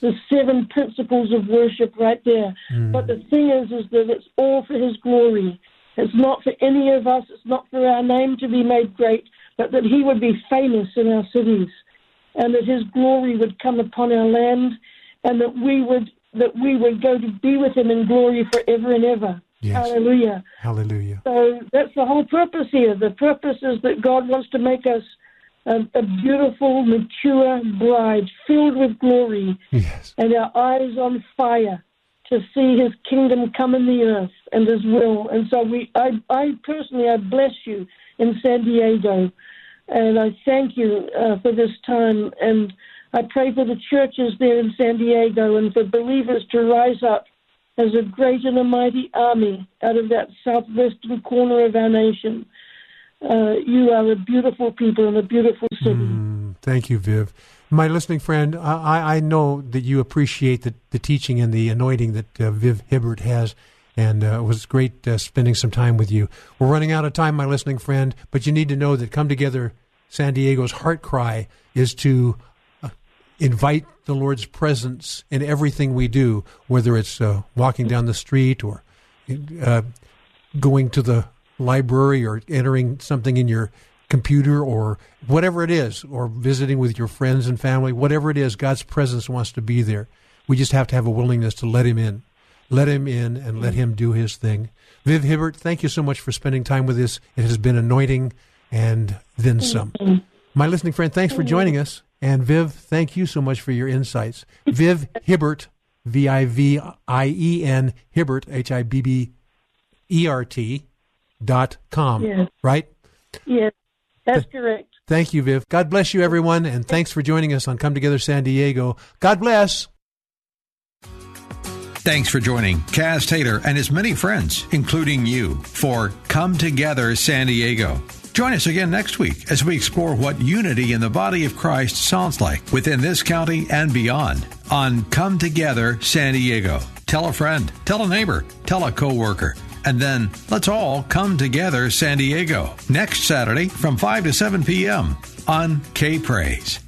The seven principles of worship, right there. Hmm. But the thing is, is that it's all for His glory. It's not for any of us. It's not for our name to be made great, but that He would be famous in our cities, and that His glory would come upon our land, and that we would that we would go to be with Him in glory forever and ever. Yes. Hallelujah. Hallelujah. So that's the whole purpose here. The purpose is that God wants to make us a, a beautiful, mature bride filled with glory Yes. and our eyes on fire to see his kingdom come in the earth and his will. And so we I I personally I bless you in San Diego and I thank you uh, for this time and I pray for the churches there in San Diego and for believers to rise up as a great and a mighty army out of that southwestern corner of our nation. Uh, you are a beautiful people and a beautiful city. Mm, thank you, Viv. My listening friend, I, I know that you appreciate the, the teaching and the anointing that uh, Viv Hibbert has, and uh, it was great uh, spending some time with you. We're running out of time, my listening friend, but you need to know that Come Together San Diego's heart cry is to uh, invite the Lord's presence in everything we do, whether it's uh, walking down the street or going to the library or entering something in your computer or whatever it is, or visiting with your friends and family, whatever it is, God's presence wants to be there. We just have to have a willingness to let Him in. Let Him in and let Him do His thing. Viv Hibbert, thank you so much for spending time with us. It has been anointing and then some. My listening friend, thanks for joining us. And Viv, thank you so much for your insights. Viv Hibbert, V I V I E N, Hibbert, H I B B E R T dot com. Yes. Right? Yes, that's correct. Thank you, Viv. God bless you, everyone, and thanks for joining us on Come Together San Diego. God bless. Thanks for joining Kaz Taylor and his many friends, including you, for Come Together San Diego. Join us again next week as we explore what unity in the body of Christ sounds like within this county and beyond on Come Together San Diego. Tell a friend, tell a neighbor, tell a coworker, and then let's all come together San Diego next Saturday from 5 to 7 p.m. on K Praise.